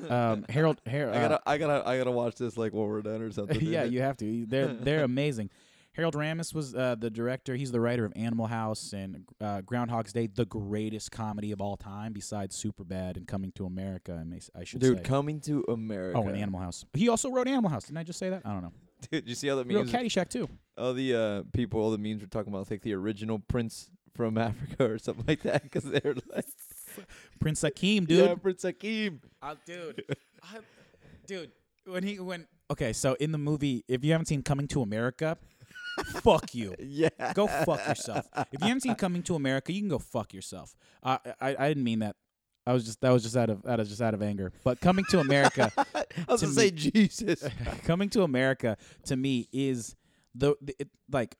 um [LAUGHS] Harold Harold. I gotta, I gotta, I gotta watch this like when we're done or something. [LAUGHS] yeah, you have to. They're [LAUGHS] they're amazing. Harold Ramis was uh, the director. He's the writer of Animal House and uh, Groundhog's Day, the greatest comedy of all time, besides Superbad and Coming to America. I, may, I should dude, say. coming to America. oh, and Animal House. He also wrote Animal House. Didn't I just say that? I don't know. Dude, you see how the He wrote? Caddyshack too. all the uh, people, all the memes were talking about like the original Prince from Africa or something like that because they're like, [LAUGHS] Prince Akeem, [LAUGHS] dude. yeah, Prince Akeem. Uh, dude, [LAUGHS] I, dude, when he when okay, so in the movie, if you haven't seen Coming to America, fuck you. Yeah, Go fuck yourself. If you haven't seen Coming to America, you can go fuck yourself. Uh, I I didn't mean that. I was just that was just out of out of just out of anger. But Coming to America, I was to gonna say Jesus. Coming to America to me is the, the it, like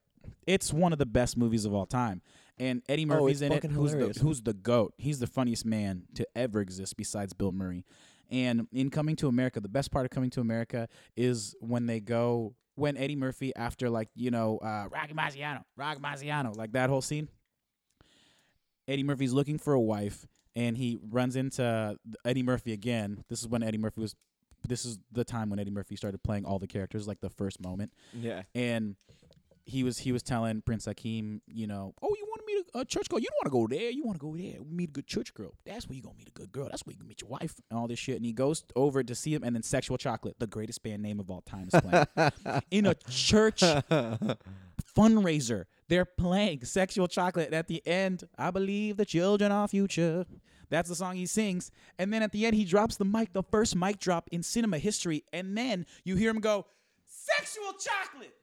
it's one of the best movies of all time. And Eddie Oh, Murphy's it's in it. Who's hilarious. the who's the goat? He's the funniest man to ever exist besides Bill Murray. And in Coming to America, the best part of Coming to America is when they go when Eddie Murphy after like you know uh, Rocky Marciano, Rocky Marciano, like that whole scene. Eddie Murphy's looking for a wife, and he runs into Eddie Murphy again. This is when Eddie Murphy was. This is the time when Eddie Murphy started playing all the characters, like the first moment, yeah, and he was he was telling Prince Akeem, you know, oh, you want to meet a, a church girl? You don't want to go there. You want to go there. Meet a good church girl. That's where you gonna meet a good girl. That's where you can meet your wife and all this shit. And he goes over to see him, and then Sexual Chocolate, the greatest band name of all time, is playing [LAUGHS] in a church fundraiser. They're playing Sexual Chocolate. And at the end, I believe the children are future. That's the song he sings. And then at the end, he drops the mic, the first mic drop in cinema history. And then you hear him go, Sexual Chocolate.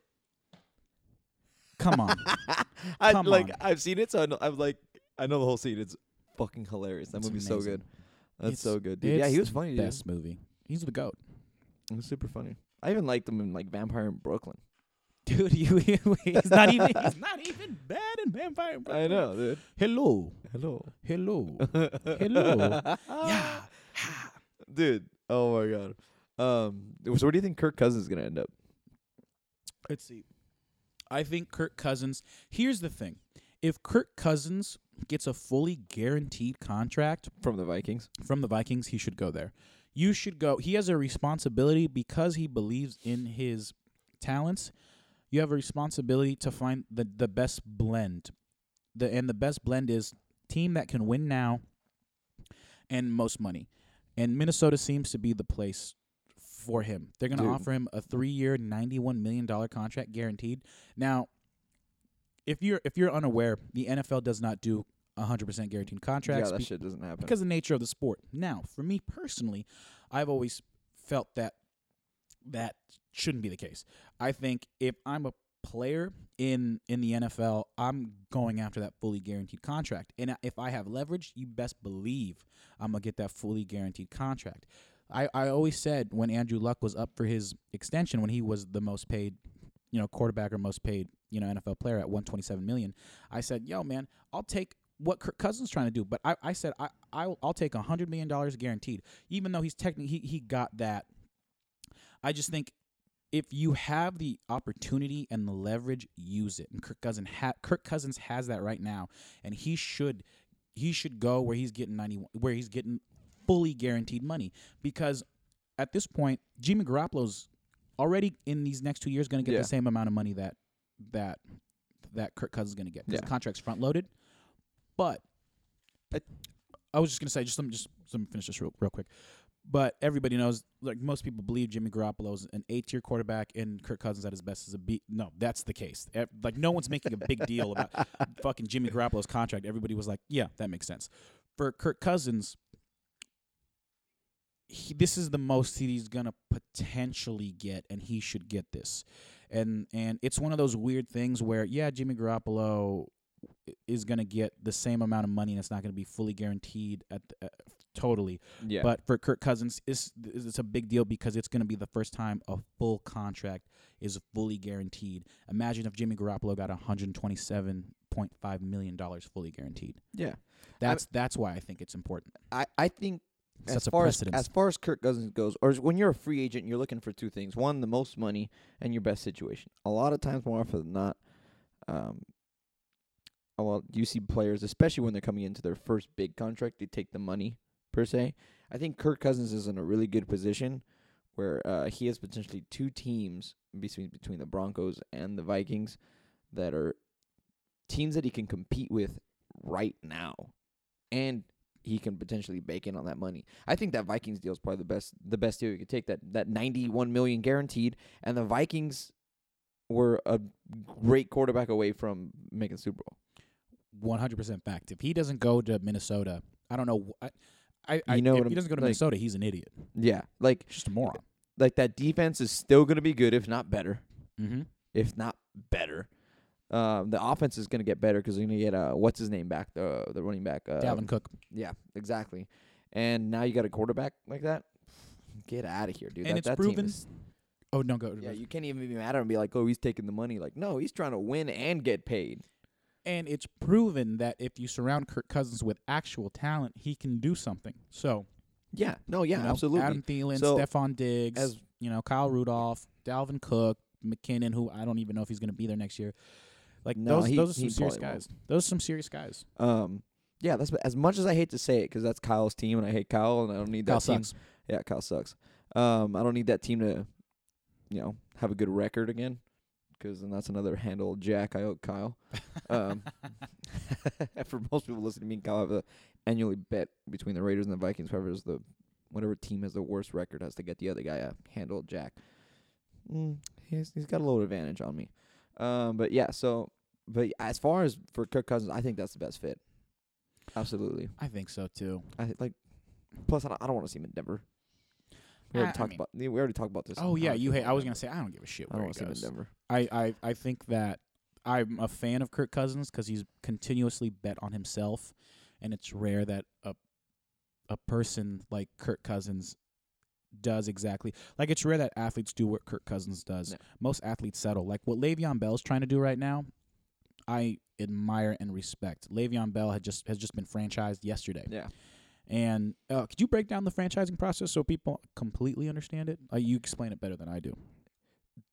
Come on. [LAUGHS] I Come like on. I've seen it, so I know, I'm like I know the whole scene. It's fucking hilarious. That It's movie's so amazing. good. That's It's- so good, dude. Yeah, he was funny, dude. Best movie. He's the goat. It was super funny. I even liked him in like Vampire in Brooklyn. [LAUGHS] Dude, you, [LAUGHS] he's not even he's not even bad in Vampire. In Brooklyn. I know, dude. Hello. Hello, Hello. Hello. yeah. dude. Oh my god. Um, so where do you think Kirk Cousins is gonna end up? Let's see. I think Kirk Cousins. Here's the thing: if Kirk Cousins gets a fully guaranteed contract From the Vikings. from the Vikings, he should go there. You should go. He has a responsibility because he believes in his talents. You have a responsibility to find the the best blend. The and the best blend is team that can win now and most money. And Minnesota seems to be the place for him. They're going to offer him a 3-year, 91 million dollar contract guaranteed. Now, if you're if you're unaware, the NFL does not do 100% guaranteed contracts yeah, that be- shit doesn't happen. because of the nature of the sport. Now, for me personally, I've always felt that that shouldn't be the case. I think if I'm a player in in the NFL, I'm going after that fully guaranteed contract. And if I have leverage, you best believe I'm gonna get that fully guaranteed contract. I, I always said when Andrew Luck was up for his extension, when he was the most paid, you know, quarterback or most paid, you know, NFL player at 127 million, I said, "Yo, man, I'll take what Kirk Cousins trying to do." But I, I said, I, I'll, I'll take 100 million dollars guaranteed, even though he's technically he, he got that. I just think if you have the opportunity and the leverage, use it. And Kirk Cousins ha- Kirk Cousins has that right now, and he should he should go where he's getting 91 where he's getting fully guaranteed money because at this point Jimmy Garoppolo's already in these next 2 years going to get Yeah. the same amount of money that that that Kirk Cousins is going to get. Yeah. the contract's front loaded. But I- I was just going to say just let me just let me finish this real, real quick. But everybody knows, like most people believe, Jimmy Garoppolo is an A-tier quarterback, and Kirk Cousins at his best is a B. No, that's the case. Like no one's making a big deal about [LAUGHS] fucking Jimmy Garoppolo's contract. Everybody was like, "Yeah, that makes sense." For Kirk Cousins, he, this is the most he's gonna potentially get, and he should get this. And and it's one of those weird things where, yeah, Jimmy Garoppolo is gonna get the same amount of money, and it's not gonna be fully guaranteed at the, uh, totally. yeah, But for Kirk Cousins, it's, it's a big deal because it's going to be the first time a full contract is fully guaranteed. Imagine if Jimmy Garoppolo got 127.5 million dollars fully guaranteed. yeah. That's that's why I think it's important. I, I think sets a far as, as far as Kirk Cousins goes, or when you're a free agent, you're looking for two things: one, the most money, and your best situation. A lot of times, more often than not, um, a lot you see players, especially when they're coming into their first big contract, they take the money per se. I think Kirk Cousins is in a really good position where uh, he has potentially two teams between between the Broncos and the Vikings that are teams that he can compete with right now, and he can potentially bake in on that money. I think that Vikings deal is probably the best the best deal you could take. That that ninety one million guaranteed, and the Vikings were a great quarterback away from making the Super Bowl. One hundred percent fact. If he doesn't go to Minnesota, I don't know. I, I, I You know if he doesn't go to like- Minnesota, he's an idiot. Yeah, like just a moron. like that defense is still going to be good, if not better. Mm-hmm. if not better. Um, the offense is going to get better because they're going to get uh, what's his name back, the the running back. Uh, Dalvin Cook. Yeah, exactly. And now you got a quarterback like that. Get out of here, dude. And that, it's that proven- is- Oh no, go. yeah, you can't even be mad at him and be like, "Oh, he's taking the money." Like, no, he's trying to win and get paid. and it's proven that if you surround Kirk Cousins with actual talent, he can do something. So Yeah, no, yeah, you know, absolutely. Adam Thielen, So, Stefon Diggs, as- you know, Kyle Rudolph, Dalvin Cook, McKinnon, who I don't even know if he's going to be there next year. Like No, those, he- those are some serious probably won't. guys. Those are some serious guys. Um, yeah, that's as much as I hate to say it because that's Kyle's team and I hate Kyle and I don't need that Kyle team. sucks. Yeah, Kyle sucks. Um, I don't need that team to, you know, have a good record again, because then that's another handle jack I owe Kyle. Um, [LAUGHS] [LAUGHS] for most people listening to me, and Kyle have a annually bet between the Raiders and the Vikings. Whoever is the whatever team has the worst record has to get the other guy a handle jack. Mm, he's he's got a little advantage on me. Um, but yeah, so but as far as for Kirk Cousins, I think that's the best fit. Absolutely. I think so too. I thi- like. Plus, I don't, I don't want to see him in Denver. We already I- I talked mean- about. We already talked about this. Oh yeah, you hate. I was gonna say I don't give a shit I don't want to see him in. Denver. I, I I think that I'm a fan of Kirk Cousins because he's continuously bet on himself, and it's rare that a a person like Kirk Cousins does exactly like it's rare that athletes do what Kirk Cousins does. Yeah. Most athletes settle. Like what Le'Veon Bell's trying to do right now, I admire and respect. Le'Veon Bell had just has just been franchised yesterday. Yeah. And uh, could you break down the franchising process so people completely understand it? Uh, you explain it better than I do.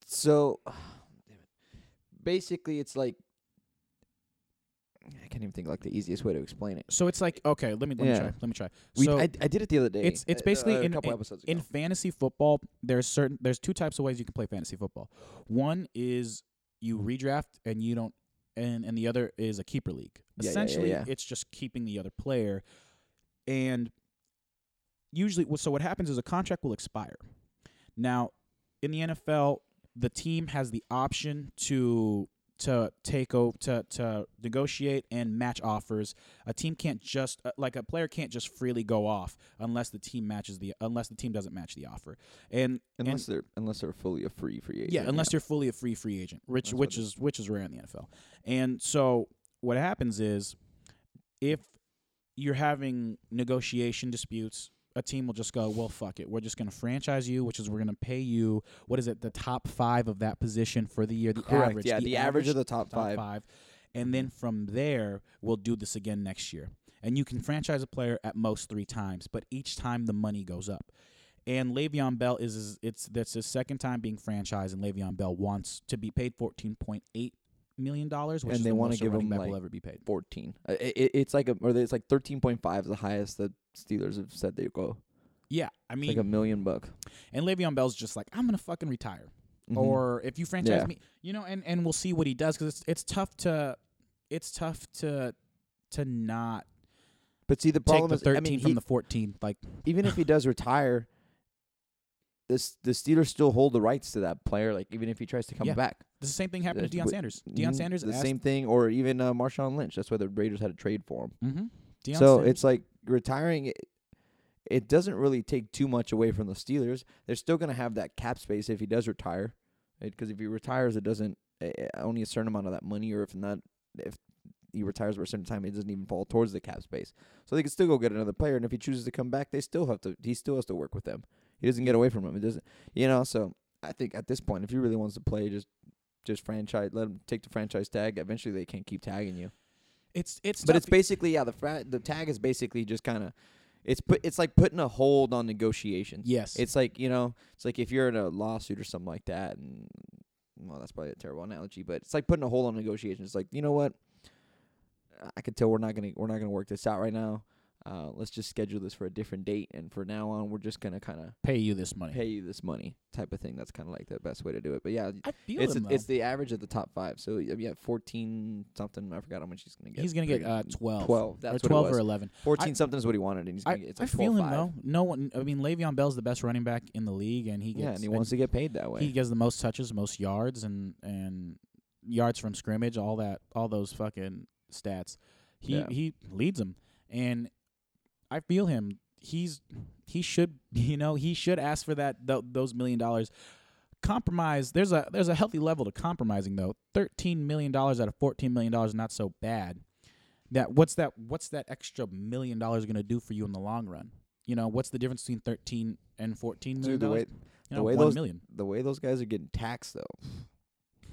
So, [SIGHS] damn it. basically, it's like I can't even think like the easiest way to explain it. So it's like okay, let me let me Yeah. try. Let me try. We, so I, I did it the other day. it's- it's uh, basically a in- couple episodes ago. in fantasy football, there's certain there's two types of ways you can play fantasy football. One is you redraft and you don't and and the other is a keeper league. Yeah, yeah, yeah, Essentially, yeah. it's just keeping the other player and usually so what happens is a contract will expire. Now, in the NFL, the team has the option to to take over to to negotiate and match offers. A team can't just uh, like a player can't just freely go off unless the team matches the unless the team doesn't match the offer. And unless they're unless they're fully a free free agent. yeah, unless you're fully a free free agent, which That's which is which is rare in the NFL. And so what happens is if you're having negotiation disputes, a team will just go, "Well, fuck it. We're just going to franchise you, which is we're going to pay you what is it, the top 5 of that position for the year, the correct. average, yeah, the, average of the top, top five. five. And then from there, we'll do this again next year. And you can franchise a player at most three times, but each time the money goes up. And Le'Veon Bell is is- it's that's his second time being franchised, and Le'Veon Bell wants to be paid fourteen point eight million dollars, which And they the wanna give him, back like, will ever be paid. Fourteen. It, it, it's like a or it's like thirteen point five is the highest that Steelers have said they go. Yeah, I It's mean, like a million bucks. and Le'Veon Bell's just like, I'm gonna fucking retire. Mhm. or if you franchise Yeah. me, you know, and and we'll see what he does because it's it's tough to it's tough to to not but see, the problem the is, 13 I mean, from he- the 14. Like even if he does retire, this the Steelers still hold the rights to that player. Like even if he tries to come Yeah. back, the same thing happened to Deion Sanders. Deion Mhm. Sanders the same thing, or even uh, Marshawn Lynch. That's why the Raiders had a trade for him. Mm-hmm. Deion so Sanders. it's like retiring. It, it doesn't really take too much away from the Steelers. They're still gonna have that cap space if he does retire, because if he retires, it doesn't eh, eh, only a certain amount of that money, or if not, if he retires for a certain time, it doesn't even fall towards the cap space. So they can still go get another player, and if he chooses to come back, they still have to. He still has to work with them. He doesn't get away from him. It doesn't, you know. So I think at this point, if he really wants to play, just just franchise, let him take the franchise tag. Eventually, they can't keep tagging you. it's it's But tough it's basically yeah, the fra- the tag is basically just kind of it's put it's like putting a hold on negotiations. Yes. It's like you know, it's like if you're in a lawsuit or something like that, and well, that's probably a terrible analogy, but it's like putting a hold on negotiations. It's like you know what, I can tell we're not gonna we're not gonna work this out right now. Uh, let's just schedule this for a different date, and for now on, we're just gonna kind of pay you this money. pay you this money type of thing. That's kind of like the best way to do it. But yeah, I feel it's him, a, it's the average of the top five. So yeah, fourteen something. I forgot how much he's gonna get. He's gonna get uh, twelve. twelve. That's or twelve or eleven. Fourteen something is what he wanted, and he's I, gonna get. It's I feel 12 him though. No one. I mean, Le'Veon Bell's the best running back in the league, and he gets Yeah, and he wants to get paid that way. he gets the most touches, most yards, and and yards from scrimmage, all that, all those fucking stats. He Yeah. he leads them, and I feel him. He's he should [LAUGHS] you know he should ask for that th- those million dollars. Compromise. There's a there's a healthy level to compromising though. Thirteen million dollars out of fourteen million dollars is not so bad. That what's that what's that extra million dollars going to do for you in the long run? You know what's the difference between thirteen and fourteen million Dude, the way dollars? You the way those- million. the way those guys are getting taxed though,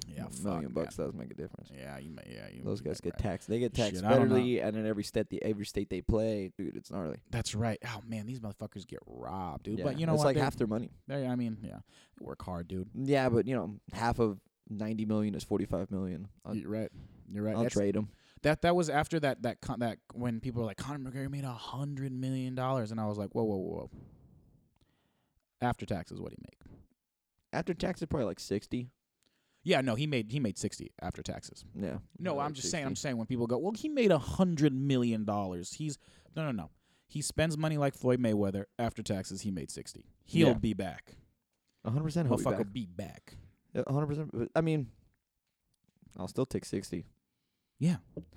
Yeah, a million bucks man. does make a difference. Yeah, you may, yeah, you. Those guys get right. taxed. They get taxed don't federally, and in every state, the every state they play, dude, it's gnarly. That's right. Oh man, these motherfuckers get robbed, dude. Yeah, But you know it's what? like They- half their money. they- I mean, yeah, they work hard, dude. Yeah, but you know, half of ninety million is forty five million. I'll, You're right. You're right. I'll That's- trade them. That that was after that that con- that when people were like Conor McGregor made a hundred million dollars, and I was like, whoa, whoa, whoa, whoa. After taxes, what do you make? After taxes, probably like sixty. Yeah, no, he made he made sixty after taxes. Yeah. No, I'm just saying. I'm 60. saying when people go, well, he made a hundred million dollars. He's no, no, no. He spends money like Floyd Mayweather. After taxes, he made sixty. He'll Yeah. be back. A hundred percent. he'll be Motherfucker back. be back. A hundred percent. but, I mean, I'll still take sixty. Yeah. [LAUGHS]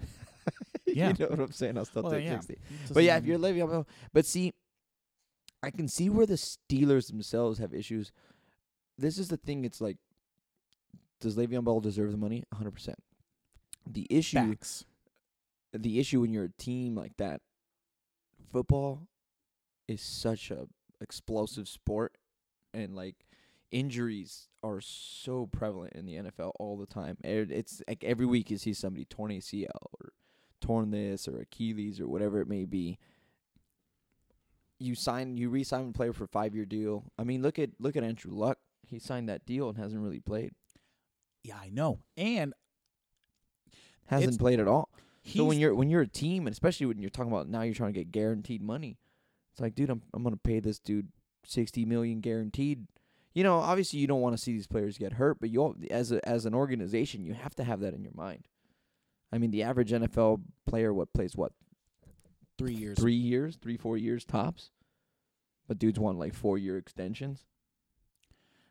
Yeah. you know what I'm saying? I'll still Well, take yeah. sixty. But yeah, if you're Le'Veon Bell, but see, I can see where the Steelers themselves have issues. This is the thing. It's like, does Le'Veon Bell deserve the money? 100. percent The issue, Facts. the issue when you're a team like that, football is such a explosive sport, and like injuries are so prevalent in the NFL all the time. It's like every week you see somebody torn ACL or torn this or Achilles or whatever it may be. You sign, you re-sign a player for a five-year deal. I mean, look at look at Andrew Luck. He signed that deal and hasn't really played. Yeah, I know. And Hasn't played at all. So when you're when you're a team, and especially when you're talking about now, you're trying to get guaranteed money. It's like, dude, I'm I'm gonna pay this dude sixty million guaranteed. You know, obviously you don't want to see these players get hurt, but you all, as a as an organization, you have to have that in your mind. I mean, the average NFL player what plays what three years. three years, three four years tops, but dudes want like four year extensions.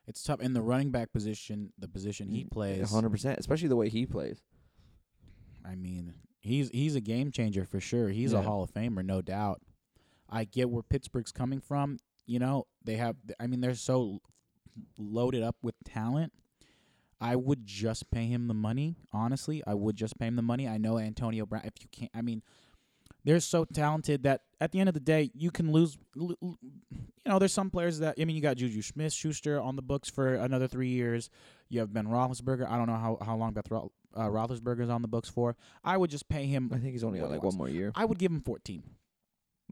It's tough. In the running back position, the position he mm-hmm. plays, hundred percent, especially the way he plays. I mean, he's he's a game changer for sure. He's a Hall of Famer, no doubt. I get where Pittsburgh's coming from. You know, they have. I mean, they're so loaded up with talent. I would just pay him the money. Honestly, I would just pay him the money. I know Antonio Brown. If you can't, I mean, they're so talented that at the end of the day, you can lose. You know, there's some players that I mean, you got Juju Smith Schuster on the books for another three years. You have Ben Roethlisberger. I don't know how how long Beth Ro- uh, Roethlisberger's on the books for. I would just pay him. I think he's only got like one more year. I would give him 14.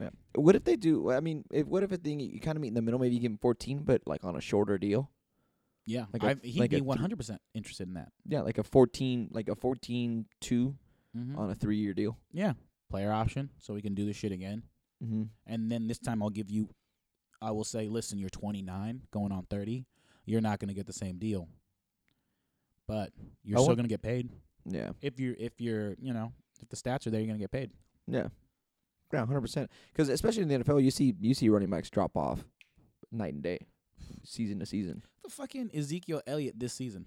Yeah. What if they do? I mean, if what if a thing you kind of meet in the middle? Maybe you give him fourteen, but like on a shorter deal. Yeah, Like a- I, he'd like be 100 percent interested in that. Yeah, like a fourteen, like a fourteen two Mm-hmm. on a three year deal. yeah, player option, so we can do this shit again. Mm-hmm. And then this time I'll give you. I will say, listen, you're 29, going on 30. You're not going to get the same deal, but you're I still want- going to get paid. Yeah, If you're, if you're, you know, if the stats are there, you're going to get paid. yeah, yeah, hundred percent. Because especially in the NFL, you see you see running backs drop off night and day, season to season. The fucking Ezekiel Elliott this season.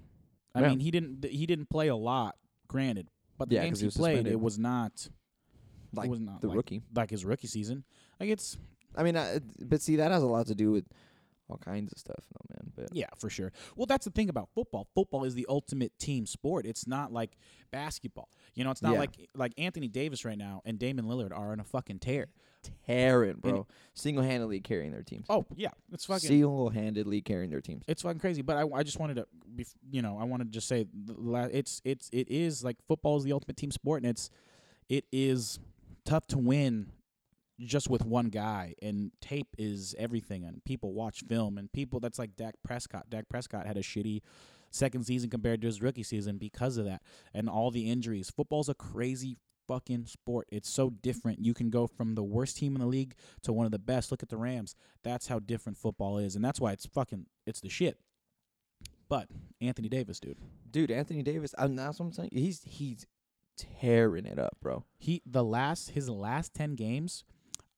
I Yeah. mean, he didn't he didn't play a lot, granted, but the Yeah, games he he, played, suspended. it was not Like was not the like, rookie. like his rookie season. Like it's I mean, uh, but see, that has a lot to do with all kinds of stuff, though, man. But yeah, for sure. Well, that's the thing about football. Football is the ultimate team sport. It's not like basketball. You know, it's not Yeah. like like Anthony Davis right now and Damian Lillard are on a fucking tear. tearing, bro, single handedly carrying their teams. Oh yeah, it's fucking Single handedly carrying their teams. it's fucking crazy. But I, I just wanted to, be, you know, I wanted to just say, the la- it's it's it is like football is the ultimate team sport, and it's it is tough to win just with one guy and tape is everything and people watch film and people that's like Dak Prescott. Dak Prescott had a shitty second season compared to his rookie season because of that and all the injuries. Football's a crazy fucking sport. It's so different. You can go from the worst team in the league to one of the best. Look at the Rams. That's how different football is and that's why it's fucking it's the shit. But Anthony Davis, dude. Dude, Anthony Davis, and that's what I'm saying. He's he's tearing it up, bro. He the last his last 10 games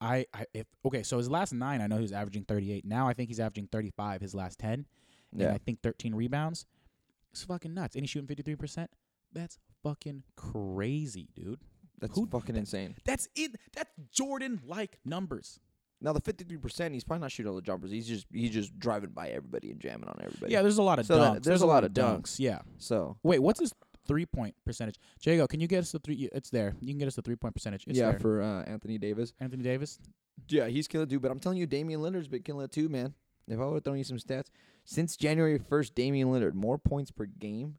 I, I if okay, so his last 9 I know he was averaging 38. Now I think he's averaging 35 his last 10 and Yeah. I think 13 rebounds. It's fucking nuts. And he's shooting 53%. That's fucking crazy, dude. That's who- fucking insane. That's it. That's Jordan like numbers. Now the 53%, he's probably not shooting all the jumpers. He's just he's just driving by everybody and jamming on everybody. Yeah, there's a lot of So that- dunks. there's a lot of dunks. Yeah. So Wait, what's his three point percentage? Jaygo, can you get us the three? It's there. You can get us the three point percentage. It's yeah, there. for uh, Anthony Davis. Anthony Davis. Yeah, he's killing it too. But I'm telling you, Damian Lillard's been killing it too, man. If I would have thrown you some stats, since January 1st, Damian Lillard more points per game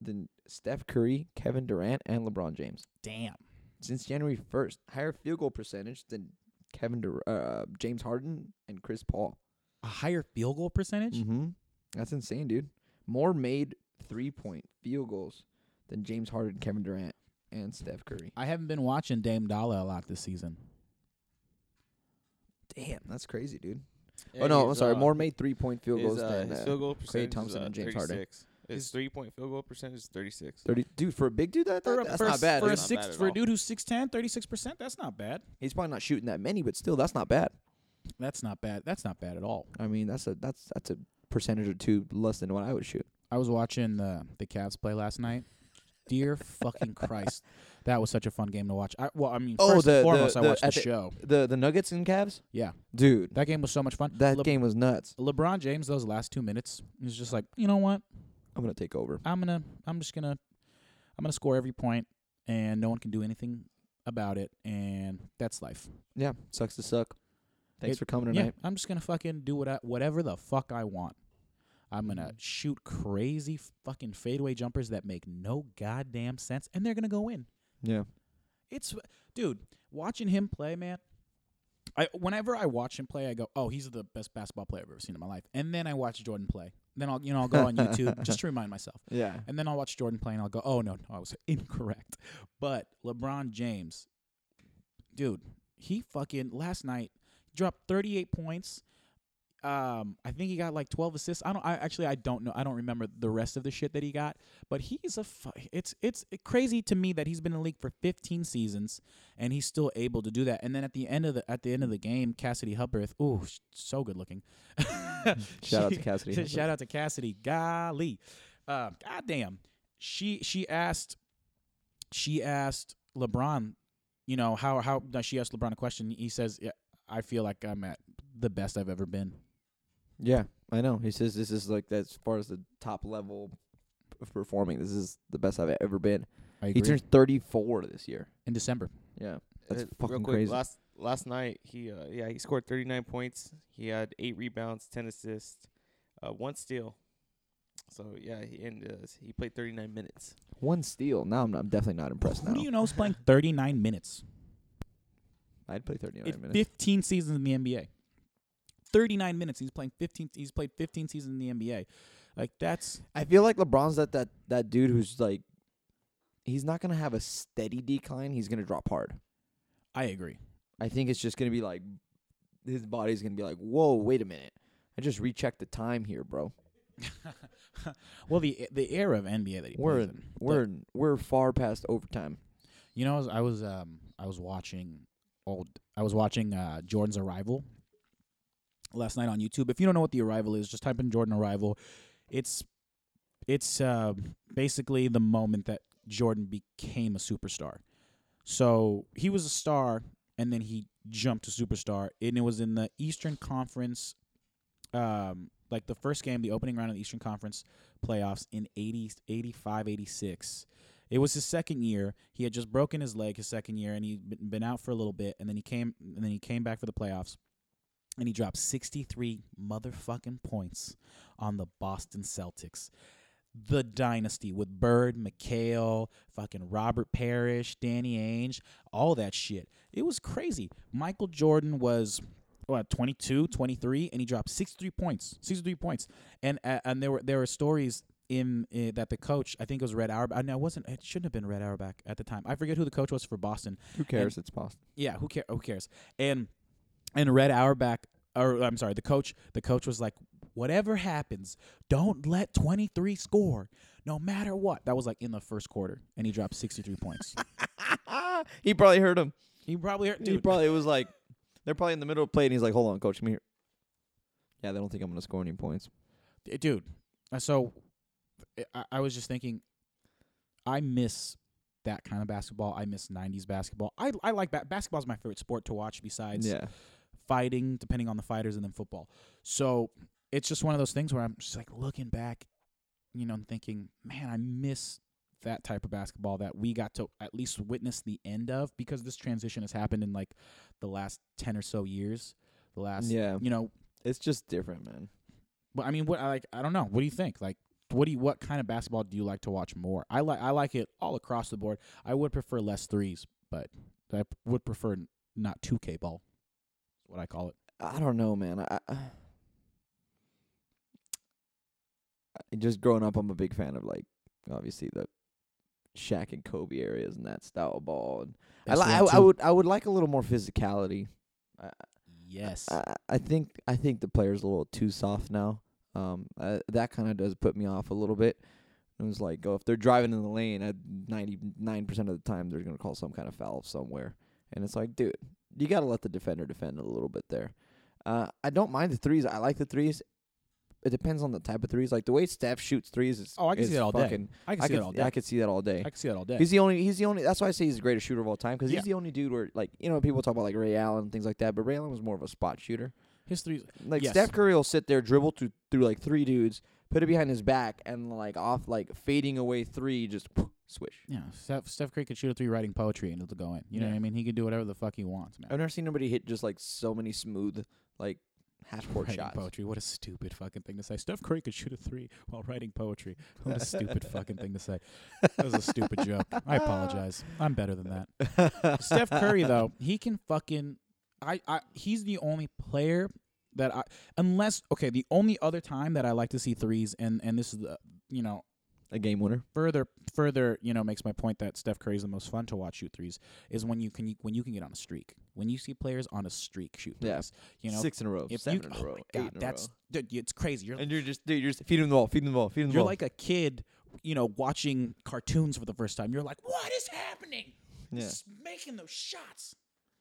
than Steph Curry, Kevin Durant, and LeBron James. Damn. Since January 1st, higher field goal percentage than Kevin Dur- uh, James Harden and Chris Paul. A higher field goal percentage. Mm-hmm. That's insane, dude. More made three point field goals than James Harden, Kevin Durant, and Steph Curry. I haven't been watching Dame Dolla a lot this season. Damn, that's crazy, dude. Yeah, oh no, I'm sorry. uh, More made three point field his, goals uh, than his uh, field goal percentage Thompson uh, and James Harden. 36. His three point field goal percentage is 36. thirty. Dude, for a big dude, that, that that's for a not bad. For a dude. Not six bad for a dude who's 6'10", 36 percent. That's not bad. He's probably not shooting that many, but still, that's not bad. That's not bad. That's not bad at all. I mean, that's a that's that's a percentage or two less than what I would shoot. I was watching the the Cavs play last night. Dear fucking Christ, [LAUGHS] that was such a fun game to watch. I, well, I mean, Oh, first the- and the- foremost, I the- watched the show. The the Nuggets and Cavs, Yeah, dude. that game was so much fun. That Le- game was nuts. LeBron James, those last two minutes, he was just like, you know what? I'm gonna take over. I'm gonna, I'm just gonna, I'm gonna score every point, and no one can do anything about it, and that's life. Yeah, sucks to suck. Thanks It- for coming Yeah, tonight. I'm just gonna fucking do what I, whatever the fuck I want. I'm gonna Mm-hmm. shoot crazy fucking fadeaway jumpers that make no goddamn sense, and they're gonna go in. Yeah. It's dude, watching him play, man. I whenever I watch him play, I go, "Oh, he's the best basketball player I've ever seen in my life." And then I watch Jordan play. Then I'll you know I'll go on [LAUGHS] YouTube just to remind myself. Yeah. And then I'll watch Jordan play, and I'll go, "Oh no, no, I was [LAUGHS] incorrect." But LeBron James, dude, he fucking last night dropped 38 points. Um, I think he got like 12 assists. I don't. I actually I don't know. I don't remember the rest of the shit that he got. But he's a. Fu- it's it's crazy to me that he's been in the league for 15 seasons and he's still able to do that. And then at the end of the at the end of the game, Cassidy Hubbarth, ooh, so good looking. [LAUGHS] Shout out to Cassidy. [LAUGHS] Shout out to Cassidy. Golly, uh, goddamn. She she asked she asked LeBron, you know how how she asked LeBron a question. He says, yeah, "I feel like I'm at the best I've ever been." Yeah, I know. He says this is like as far as the top level of performing. This is the best I've ever been. I He agree. turns 34 this year. in December. Yeah, that's Uh, fucking real quick, crazy. Last last night he uh, yeah he scored 39 points. He had eight rebounds, 10 assists, uh, one steal. So yeah, he and uh, he played 39 minutes. One steal. Now I'm, not, I'm definitely not impressed. Who now do you know is playing 39 minutes? I'd play 39 in minutes. 15 seasons in the NBA. 39 minutes. He's playing 15. He's played 15 seasons in the NBA. Like that's I feel like LeBron's that that that dude who's like, he's not gonna have a steady decline. He's gonna drop hard. I agree. I think it's just gonna be like, his body's gonna be like, whoa, wait a minute. I just rechecked the time here, bro. [LAUGHS] well, the the era of NBA that he We're plays in, in. we're in, we're far past overtime. You know, I was, I was um I was watching old I was watching uh Jordan's Arrival last night on YouTube. If you don't know what the Arrival is, just type in Jordan Arrival. It's it's uh, basically the moment that Jordan became a superstar. So he was a star, and then he jumped to superstar, and it was in the Eastern Conference, um, like the first game, the opening round of the Eastern Conference playoffs in 80, 85, 86. It was his second year. He had just broken his leg his second year, and he'd been- out for a little bit, and then he came, and then he came back for the playoffs, and he dropped 63 motherfucking points on the Boston Celtics. the dynasty with Bird, McHale, fucking Robert Parish, Danny Ainge, all that shit. It was crazy. Michael Jordan was what 22, 23 and he dropped 63 points. 63 points. And uh, and there were there were stories in, uh, that the coach, I think it was Red Auerbach. No, it wasn't it shouldn't have been Red Auerbach at the time. I forget who the coach was for Boston. Who cares? it's Boston. Yeah, who care who cares? And and Red Auerbach or I'm sorry, the coach the coach was like whatever happens, don't let 23 score no matter what. That was like in the first quarter and he dropped 63 points. [LAUGHS] he probably heard him. He probably He dude, probably was like, they're probably in the middle of play, and he's like, "Hold on, coach, come here." Yeah, they don't think I'm gonna score any points. Dude. uh, So I, I was just thinking, I miss that kind of basketball. I miss '90s basketball. I I like ba- basketball is my favorite sport to watch besides Yeah, fighting, depending on the fighters, and then football. So it's just one of those things where I'm just like looking back, you know, and thinking, man, I miss that type of basketball that we got to at least witness the end of because this transition has happened in like the last ten or so years. The last, yeah. you know, It's just different, man. but I mean, what I like, I don't know. What do you think? Like, what do you, what kind of basketball do you like to watch more? I like, I like it all across the board. I would prefer less threes, but I p- would prefer n- not two K ball. What I call it. I don't know, man. I, I just growing up, I'm a big fan of like obviously the Shaq and Kobe areas and that style of ball. And I, li- I, I would I would like a little more physicality. I, Yes. I, I think I think the player's a little too soft now. Um, uh, that kind of does put me off a little bit. It was like, oh, if they're driving in the lane, at ninety nine percent of the time they're gonna call some kind of foul somewhere, and it's like, dude, you gotta let the defender defend a little bit there. Uh, I don't mind the threes. I like the threes. It depends on the type of threes. Like the way Steph shoots threes is Oh, I can is see that all day. I can I see could that all day. I could see that all day. I can see that all day. He's the only. He's the only. That's why I say he's the greatest shooter of all time because Yeah. he's the only dude where like you know people talk about like Ray Allen and things like that, but Ray Allen was more of a spot shooter. His threes. Like Yes. Steph Curry will sit there, dribble through through like three dudes, put it behind his back, and like off like fading away three, just swish. Yeah, Steph, Steph Curry could shoot a three writing poetry and it'll go in. You know Yeah. what I mean? He can do whatever the fuck he wants, man. I've never seen nobody hit just like so many smooth like half court Writing shots. poetry. What a stupid fucking thing to say. Steph Curry could shoot a three while writing poetry. What a stupid [LAUGHS] fucking thing to say. That was a stupid joke. I [LAUGHS] apologize. I'm better than that. [LAUGHS] Steph Curry though, he can fucking I, I he's the only player that I unless okay, the only other time that I like to see threes and and this is the you know A game winner. further further you know makes my point that Steph Curry is the most fun to watch shoot threes is when you can when you can get on a streak when you see players on a streak shoot Yeah. you know Six in a row, if seven you in oh a row, my eight god a that's row. dude, it's crazy you're And you're just dude, you're just feeding the ball, feeding the ball, feeding the ball. you're like a kid you know watching cartoons for the first time you're like what is happening yeah, Just making those shots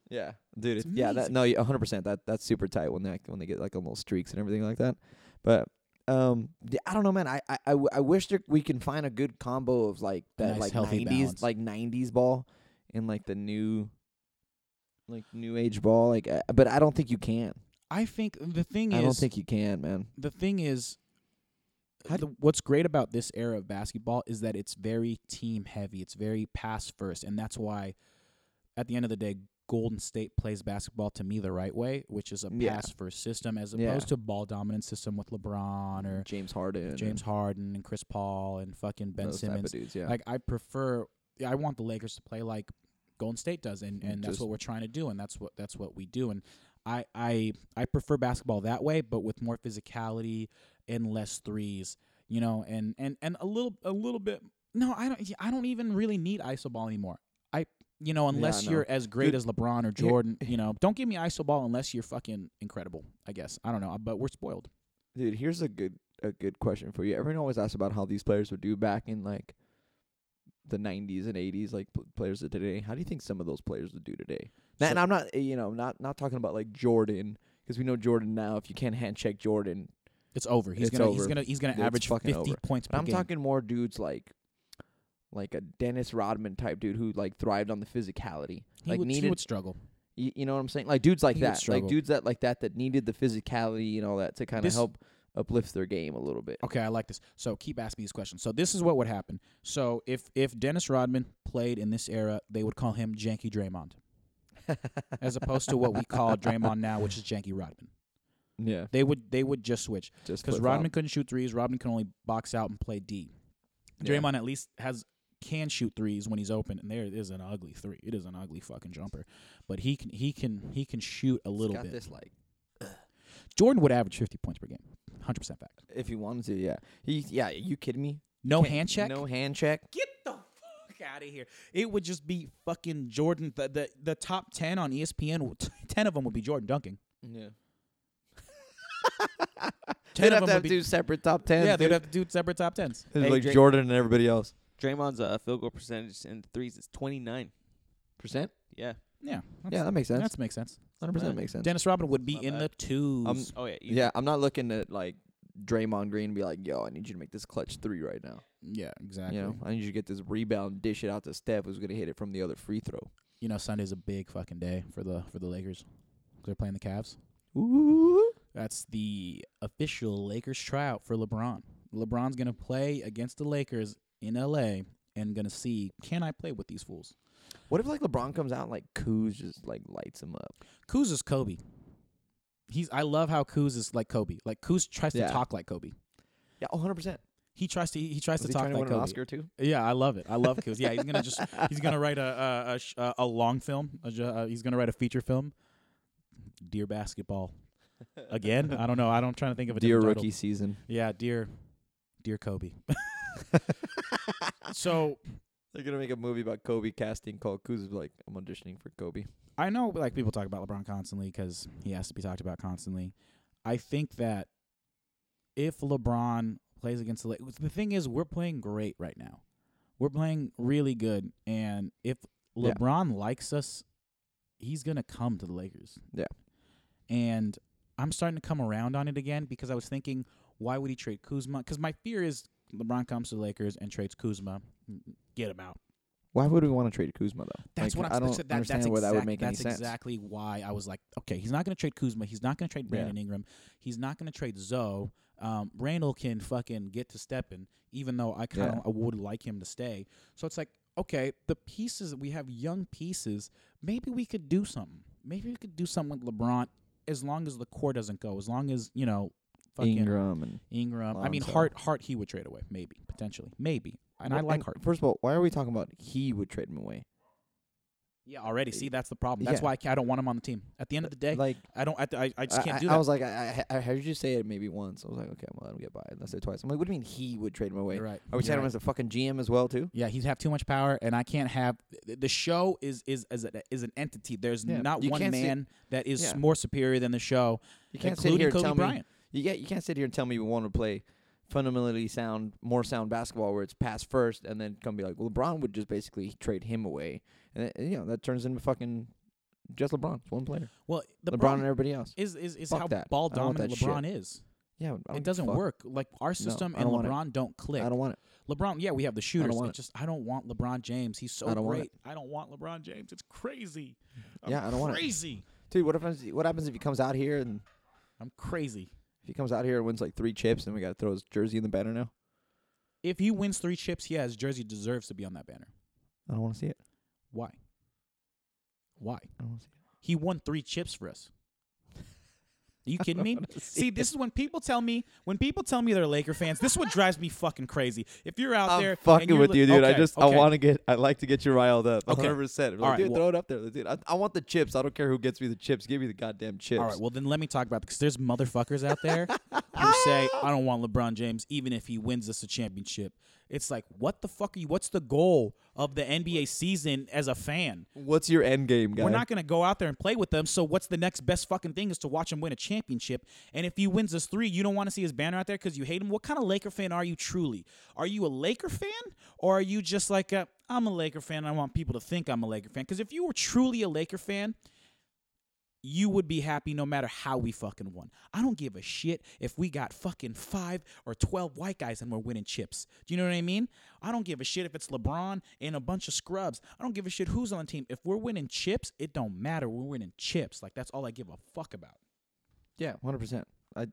yeah, dude. It's It's yeah, that no, hundred percent. That that's super tight when they when they get like on little streaks and everything like that. But um, yeah, I don't know, man. I I, I, w- I wish there, we can find a good combo of like that nice, like nineties balance. like nineties ball and like the new like new age ball. Like, uh, but I don't think you can. I think the thing I is I don't think you can, man. the thing is the, what's great about this era of basketball is that it's very team heavy it's very pass first and that's why at the end of the day golden state plays basketball to me the right way which is a Yeah. pass first system as Yeah. opposed to ball dominant system with lebron or James Harden, james and harden and chris paul and fucking ben those type of simmons dudes, yeah. like i prefer i want the lakers to play like golden state does and, and that's what we're trying to do and that's what that's what we do and I, I I prefer basketball that way, but with more physicality and less threes, you know, and, and, and a little a little bit. No, I don't. I don't even really need iso ball anymore. You know unless no. you're as great Dude, as LeBron or Jordan, you know, don't give me iso ball unless you're fucking incredible. I guess I don't know, but we're spoiled. Dude, here's a good a good question for you. Everyone always asks about how these players would do back in like the 90s and 80s, like players of today. How do you think some of those players would do today? So- and I'm not, uh, you know, not not talking about like Jordan, because we know Jordan now. If you can't hand check Jordan, It's over. He's It's gonna he's gonna he's gonna It's average fucking fifty over. points I'm game. talking more dudes like like a Dennis Rodman type dude who like thrived on the physicality, he, like would, he needed. would struggle. You, you know what I'm saying? Like dudes like He that, like dudes that like that that needed the physicality and all that to kind of help uplift their game a little bit. Okay, I like this. So keep asking these questions. So this is what would happen. So if if Dennis Rodman played in this era, they would call him Janky Draymond, [LAUGHS] as opposed to what we call Draymond now, which is Janky Rodman. Yeah, They would they would just switch just because. Rodman couldn't shoot threes. Rodman can only box out and play D. Yeah. Draymond at least has can shoot threes when he's open, and there is an ugly three. It is an ugly fucking jumper, but he can he can he can shoot a He's little got bit. this like [SIGHS] Jordan would average fifty points per game, hundred percent fact. if he wanted to, yeah. He yeah, you kidding me? No Can't- hand check. No hand check. Get the fuck out of here! It would just be fucking Jordan. The the, the top ten on ESPN, [LAUGHS] ten of them would be Jordan dunking. Yeah. [LAUGHS] Ten They'd of have them to have would be two separate top tens. yeah. They'd have to do separate top tens. It's Hey, like Jordan and everybody else. Draymond's uh, field goal percentage in threes is 29. Percent? Yeah. Yeah, Yeah, that makes sense. that makes sense. Hundred percent makes sense. Dennis Rodman would be Not in bad. the twos. Um, Oh yeah. you- Yeah, I'm not looking at like Draymond Green and be like, "Yo, I need you to make this clutch three right now." yeah, exactly. You know, I need you to get this rebound, dish it out to Steph, who's gonna hit it from the other free throw. you know Sunday's a big fucking day for the for the Lakers. They're playing the Cavs. Ooh. That's the official Lakers tryout for LeBron. LeBron's gonna play against the Lakers in LA and gonna see can I play with these fools. What if like LeBron comes out and like Kuz just like lights him up? Kuz is Kobe. He's I love how Kuz is like Kobe. Like Kuz tries Yeah. to talk like Kobe. Yeah, 100. percent He tries to he tries Was to he talk trying to like win an Kobe. Oscar too? Yeah, I love it. I love Kuz. Yeah, he's gonna just [LAUGHS] he's gonna write a a a, sh- a, a long film. A, ju- uh, he's gonna write a feature film. Dear basketball. [LAUGHS] Again, I don't know. I don't trying to think of a Dear different rookie title. season. Yeah, dear, dear Kobe. [LAUGHS] so They're gonna make a movie about Kobe casting called Kuz like I'm auditioning for Kobe. I know like people talk about LeBron constantly because he has to be talked about constantly. I think that if LeBron plays against the Lakers, the thing is we're playing great right now. We're playing really good, and if Yeah. LeBron likes us, he's gonna come to the Lakers. Yeah. and I'm starting to come around on it again because I was thinking, why would he trade Kuzma? Because my fear is LeBron comes to the Lakers and trades Kuzma, get him out. Why would we want to trade Kuzma though? That's Like, what I'm I don't that, understand that's why that would make any That's sense. exactly why I was like, okay, he's not going to trade Kuzma. He's not going to trade Yeah. Brandon Ingram. He's not going to trade Zo. Um, Randle can fucking get to stepping, even though I kind of Yeah. I would like him to stay. So it's like, okay, the pieces we have young pieces. Maybe we could do something. Maybe we could do something with LeBron, as long as the core doesn't go. As long as you know, fucking Ingram and Ingram. I mean, Lonzo. Hart. Hart he would trade away, maybe potentially, maybe. And I Well, like Hart. First of all, why are we talking about he would trade him away? Yeah, already. See, eh, that's the problem. That's Yeah. why I, ca- I don't want him on the team. At the end of the day, Like I don't. I, I, I just can't I- do that. I was like, I, I, I heard you say it maybe once. I was like, okay, I'm gonna let him get by. it. I said it twice. I'm like, what do you mean he would trade him away? You're right. Are we You're saying him right. as a fucking GM as well too? Yeah, he'd have too much power, and I can't have th- the show is is is, a, is an entity. There's Yeah, not you one can't sit- man that is Yeah. more superior than the show, You can't sit including here and Kobe tell Bryant. You get you can't sit here and tell me we want to play fundamentally sound, more sound basketball where it's pass first, and then come be like, well, LeBron would just basically trade him away, and it, you know that turns into fucking just LeBron. It's one player. Well, the LeBron and everybody else. is is is Fuck how that. ball I want dominant that LeBron is. Yeah, I don't It doesn't work. Like our system I and don't. LeBron don't click. I don't want it. LeBron, yeah, we have the shooters. want it. just I don't want LeBron James. He's so I want great. I don't want LeBron James. It's crazy. I'm Yeah, I don't want it. It's crazy. Dude, what happens? What happens if he comes out here and I'm crazy. If he comes out here and wins like three chips, and we got to throw his jersey in the banner now? If he wins three chips, yeah, his jersey deserves to be on that banner. I don't want to see it. Why? Why? I don't want to see it. He won three chips for us. Are you [LAUGHS] kidding me? See, this is when people tell me when people tell me they're Laker fans. This is what drives me fucking crazy. If you're out I'm there, fucking with li- you, dude. I okay, just I want to get. I like to get you riled up. Okay. 100. percent All right, Dude, well- throw it up there, dude. I, I want the chips. I don't care who gets me the chips. Give me the goddamn chips. All right, well then let me talk about because there's motherfuckers out there who say [LAUGHS] I don't want LeBron James even if he wins us a championship. It's like what the fuck are you? What's the goal of the NBA season as a fan? What's your end game, guy? We're not going to go out there and play with them. So what's the next best fucking thing is to watch him win a championship. And if he wins us three, you don't want to see his banner out there because you hate him. What kind of Laker fan are you truly? Are you a Laker fan or are you just like a, I'm a Laker fan? And I want people to think I'm a Laker fan. Because if you were truly a Laker fan, you would be happy no matter how we fucking won. I don't give a shit if we got fucking five or 12 white guys and we're winning chips. Do you know what I mean? I don't give a shit if it's LeBron and a bunch of scrubs. I don't give a shit who's on the team. If we're winning chips, it don't matter. We're winning chips. Like, that's all I give a fuck about. Yeah, 100. percent I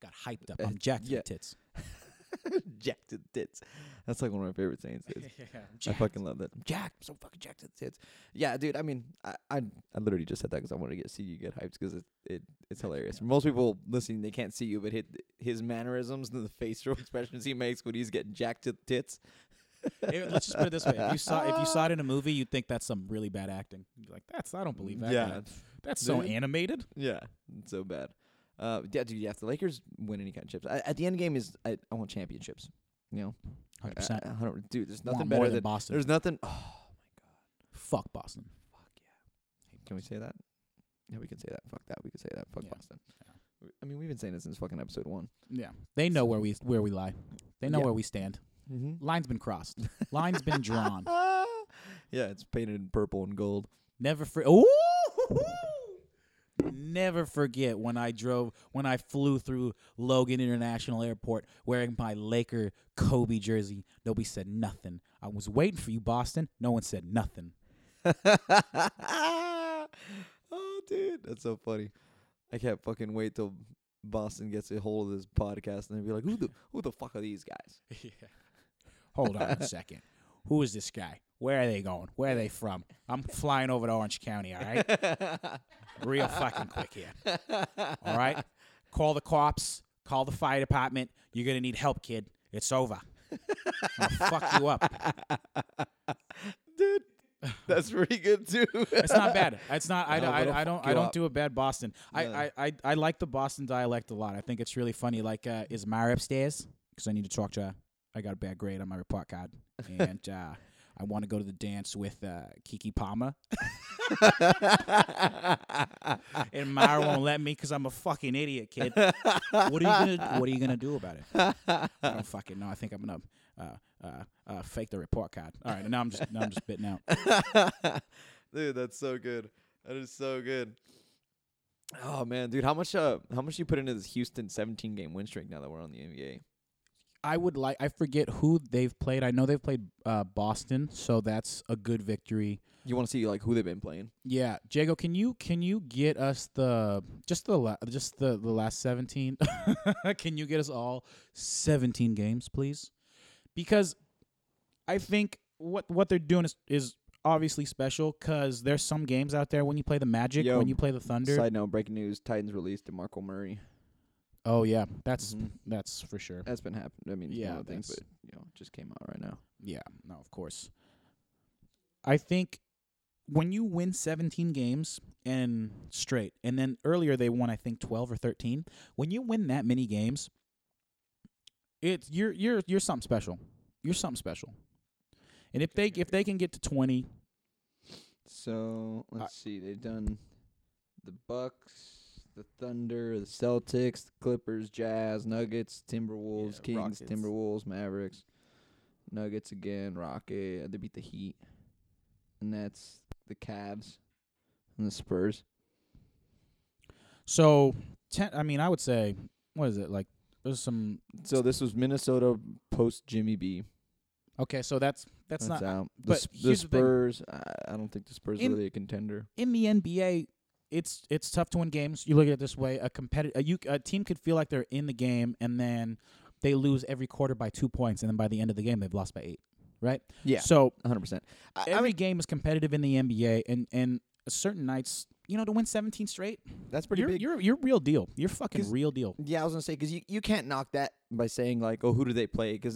Got hyped up. Uh, I'm jacked yeah. tits. [LAUGHS] [LAUGHS] jacked to the tits. That's like one of my favorite sayings. dude. [LAUGHS] I fucking love that. I'm jacked. I'm so fucking jacked to the tits. Yeah, dude. I mean, I I, I literally just said that because I wanted to get see you get hyped because it, it it's hilarious. Most people listening they can't see you, but hit his mannerisms and the [LAUGHS] facial expressions he makes when he's getting jacked to the tits. It- let's just put it this way: if you saw if you saw it in a movie, you'd think that's some really bad acting. You'd be like, "That's I don't believe that. yeah, guy. that's so animated." yeah, so bad. Uh, yeah, dude. Yeah, if the Lakers win any kind of chips, I, at the end game is I, I want championships. You know, hundred percent. I- I don't- dude. There's Want nothing more better than than Boston. There's nothing. Oh, my god. Fuck Boston. fuck yeah. Can we say that? Yeah, we can say that. Fuck that. We can say that. Fuck Yeah. Boston. We- I mean, we've been saying this since fucking episode one. Yeah, they know where we where we lie. They know Yeah. where we stand. Mm-hmm. Line's been crossed. [LAUGHS] Line's been drawn. [LAUGHS] yeah, it's painted in purple and gold. Never for Ooh! [LAUGHS] Never forget when I drove when I flew through Logan International Airport wearing my Laker Kobe jersey. Nobody said nothing. I was waiting for you, Boston. No one said nothing. [LAUGHS] oh, dude, that's so funny. I can't fucking wait till Boston gets a hold of this podcast and they'll be like, "Who the who the fuck are these guys?" [LAUGHS] yeah. Hold on a second. Who is this guy? Where are they going? Where are they from? I'm flying over to Orange County, all right? [LAUGHS] Real fucking quick here. All right? Call the cops, call the fire department. You're going to need help, kid. It's over. I'll fuck you up. [LAUGHS] dude, that's pretty good too. It's not bad. It's not. I, [LAUGHS] No, don't- I, I don't. I don't up. do a bad Boston. I, I, I, I like the Boston dialect a lot. I think it's really funny. Like, uh, is Mara upstairs? Because I need to talk to her. I got a bad grade on my report card, and [LAUGHS] uh, I want to go to the dance with uh, Keke Palmer. [LAUGHS] and Mara won't let me because I'm a fucking idiot, kid. What are you gonna What are you gonna do about it? I don't fucking know. I think I'm gonna uh, uh, uh, fake the report card. All right, now I'm just now I'm just spitting out. [LAUGHS] dude, that's so good. That is so good. Oh man, dude, how much uh how much you put into this Houston 17 game win streak now that we're on the NBA? I would like. I forget who they've played. I know they've played uh, Boston, so that's a good victory. You want to see like who they've been playing? Yeah, Jaygo, can you can you get us the just the la- just the the last seventeen? [LAUGHS] can you get us all seventeen games, please? Because I think what what they're doing is is obviously special because there's some games out there when you play the Magic, Yo, when you play the Thunder. Side note: breaking news: Titans released DeMarco Murray. Oh yeah, that's Mhm. that's for sure. That's been happening. I mean, Yeah, yeah, one but that's- you know, it just came out right now. Yeah, no, of course. I think when you win 17 games and straight, and then earlier they won I think 12 or 13. When you win that many games, it's you're you're you're something special. You're something special. And if they if they can get to 20, So let's see. They've done the Bucks, the Thunder, the Celtics, the Clippers, Jazz, Nuggets, Timberwolves, Yeah, Kings, Rockets. Timberwolves, Mavericks, Nuggets again, Rocket. They beat the Heat, and that's the Cavs and the Spurs. so 10 I mean, I would say what is it? Like there's some So this was Minnesota post Jimmy B. Okay, so that's that's, That's not out. The, but S- the here's the thing. Spurs. I, I don't think the Spurs In- are really a contender. in the NBA, it's it's tough to win games. You look at it this way: a competitive, a, you, a team could feel like they're in the game, and then they lose every quarter by two points, and then by the end of the game, they've lost by eight. Right? Yeah, So 100. percent I every mean, game is competitive in the NBA, and and certain nights, you know, to win 17 straight, that's pretty you're, big. you're you're real deal. You're fucking real deal. Yeah, I was gonna say because you, you can't knock that by saying like, oh, who do they play? Because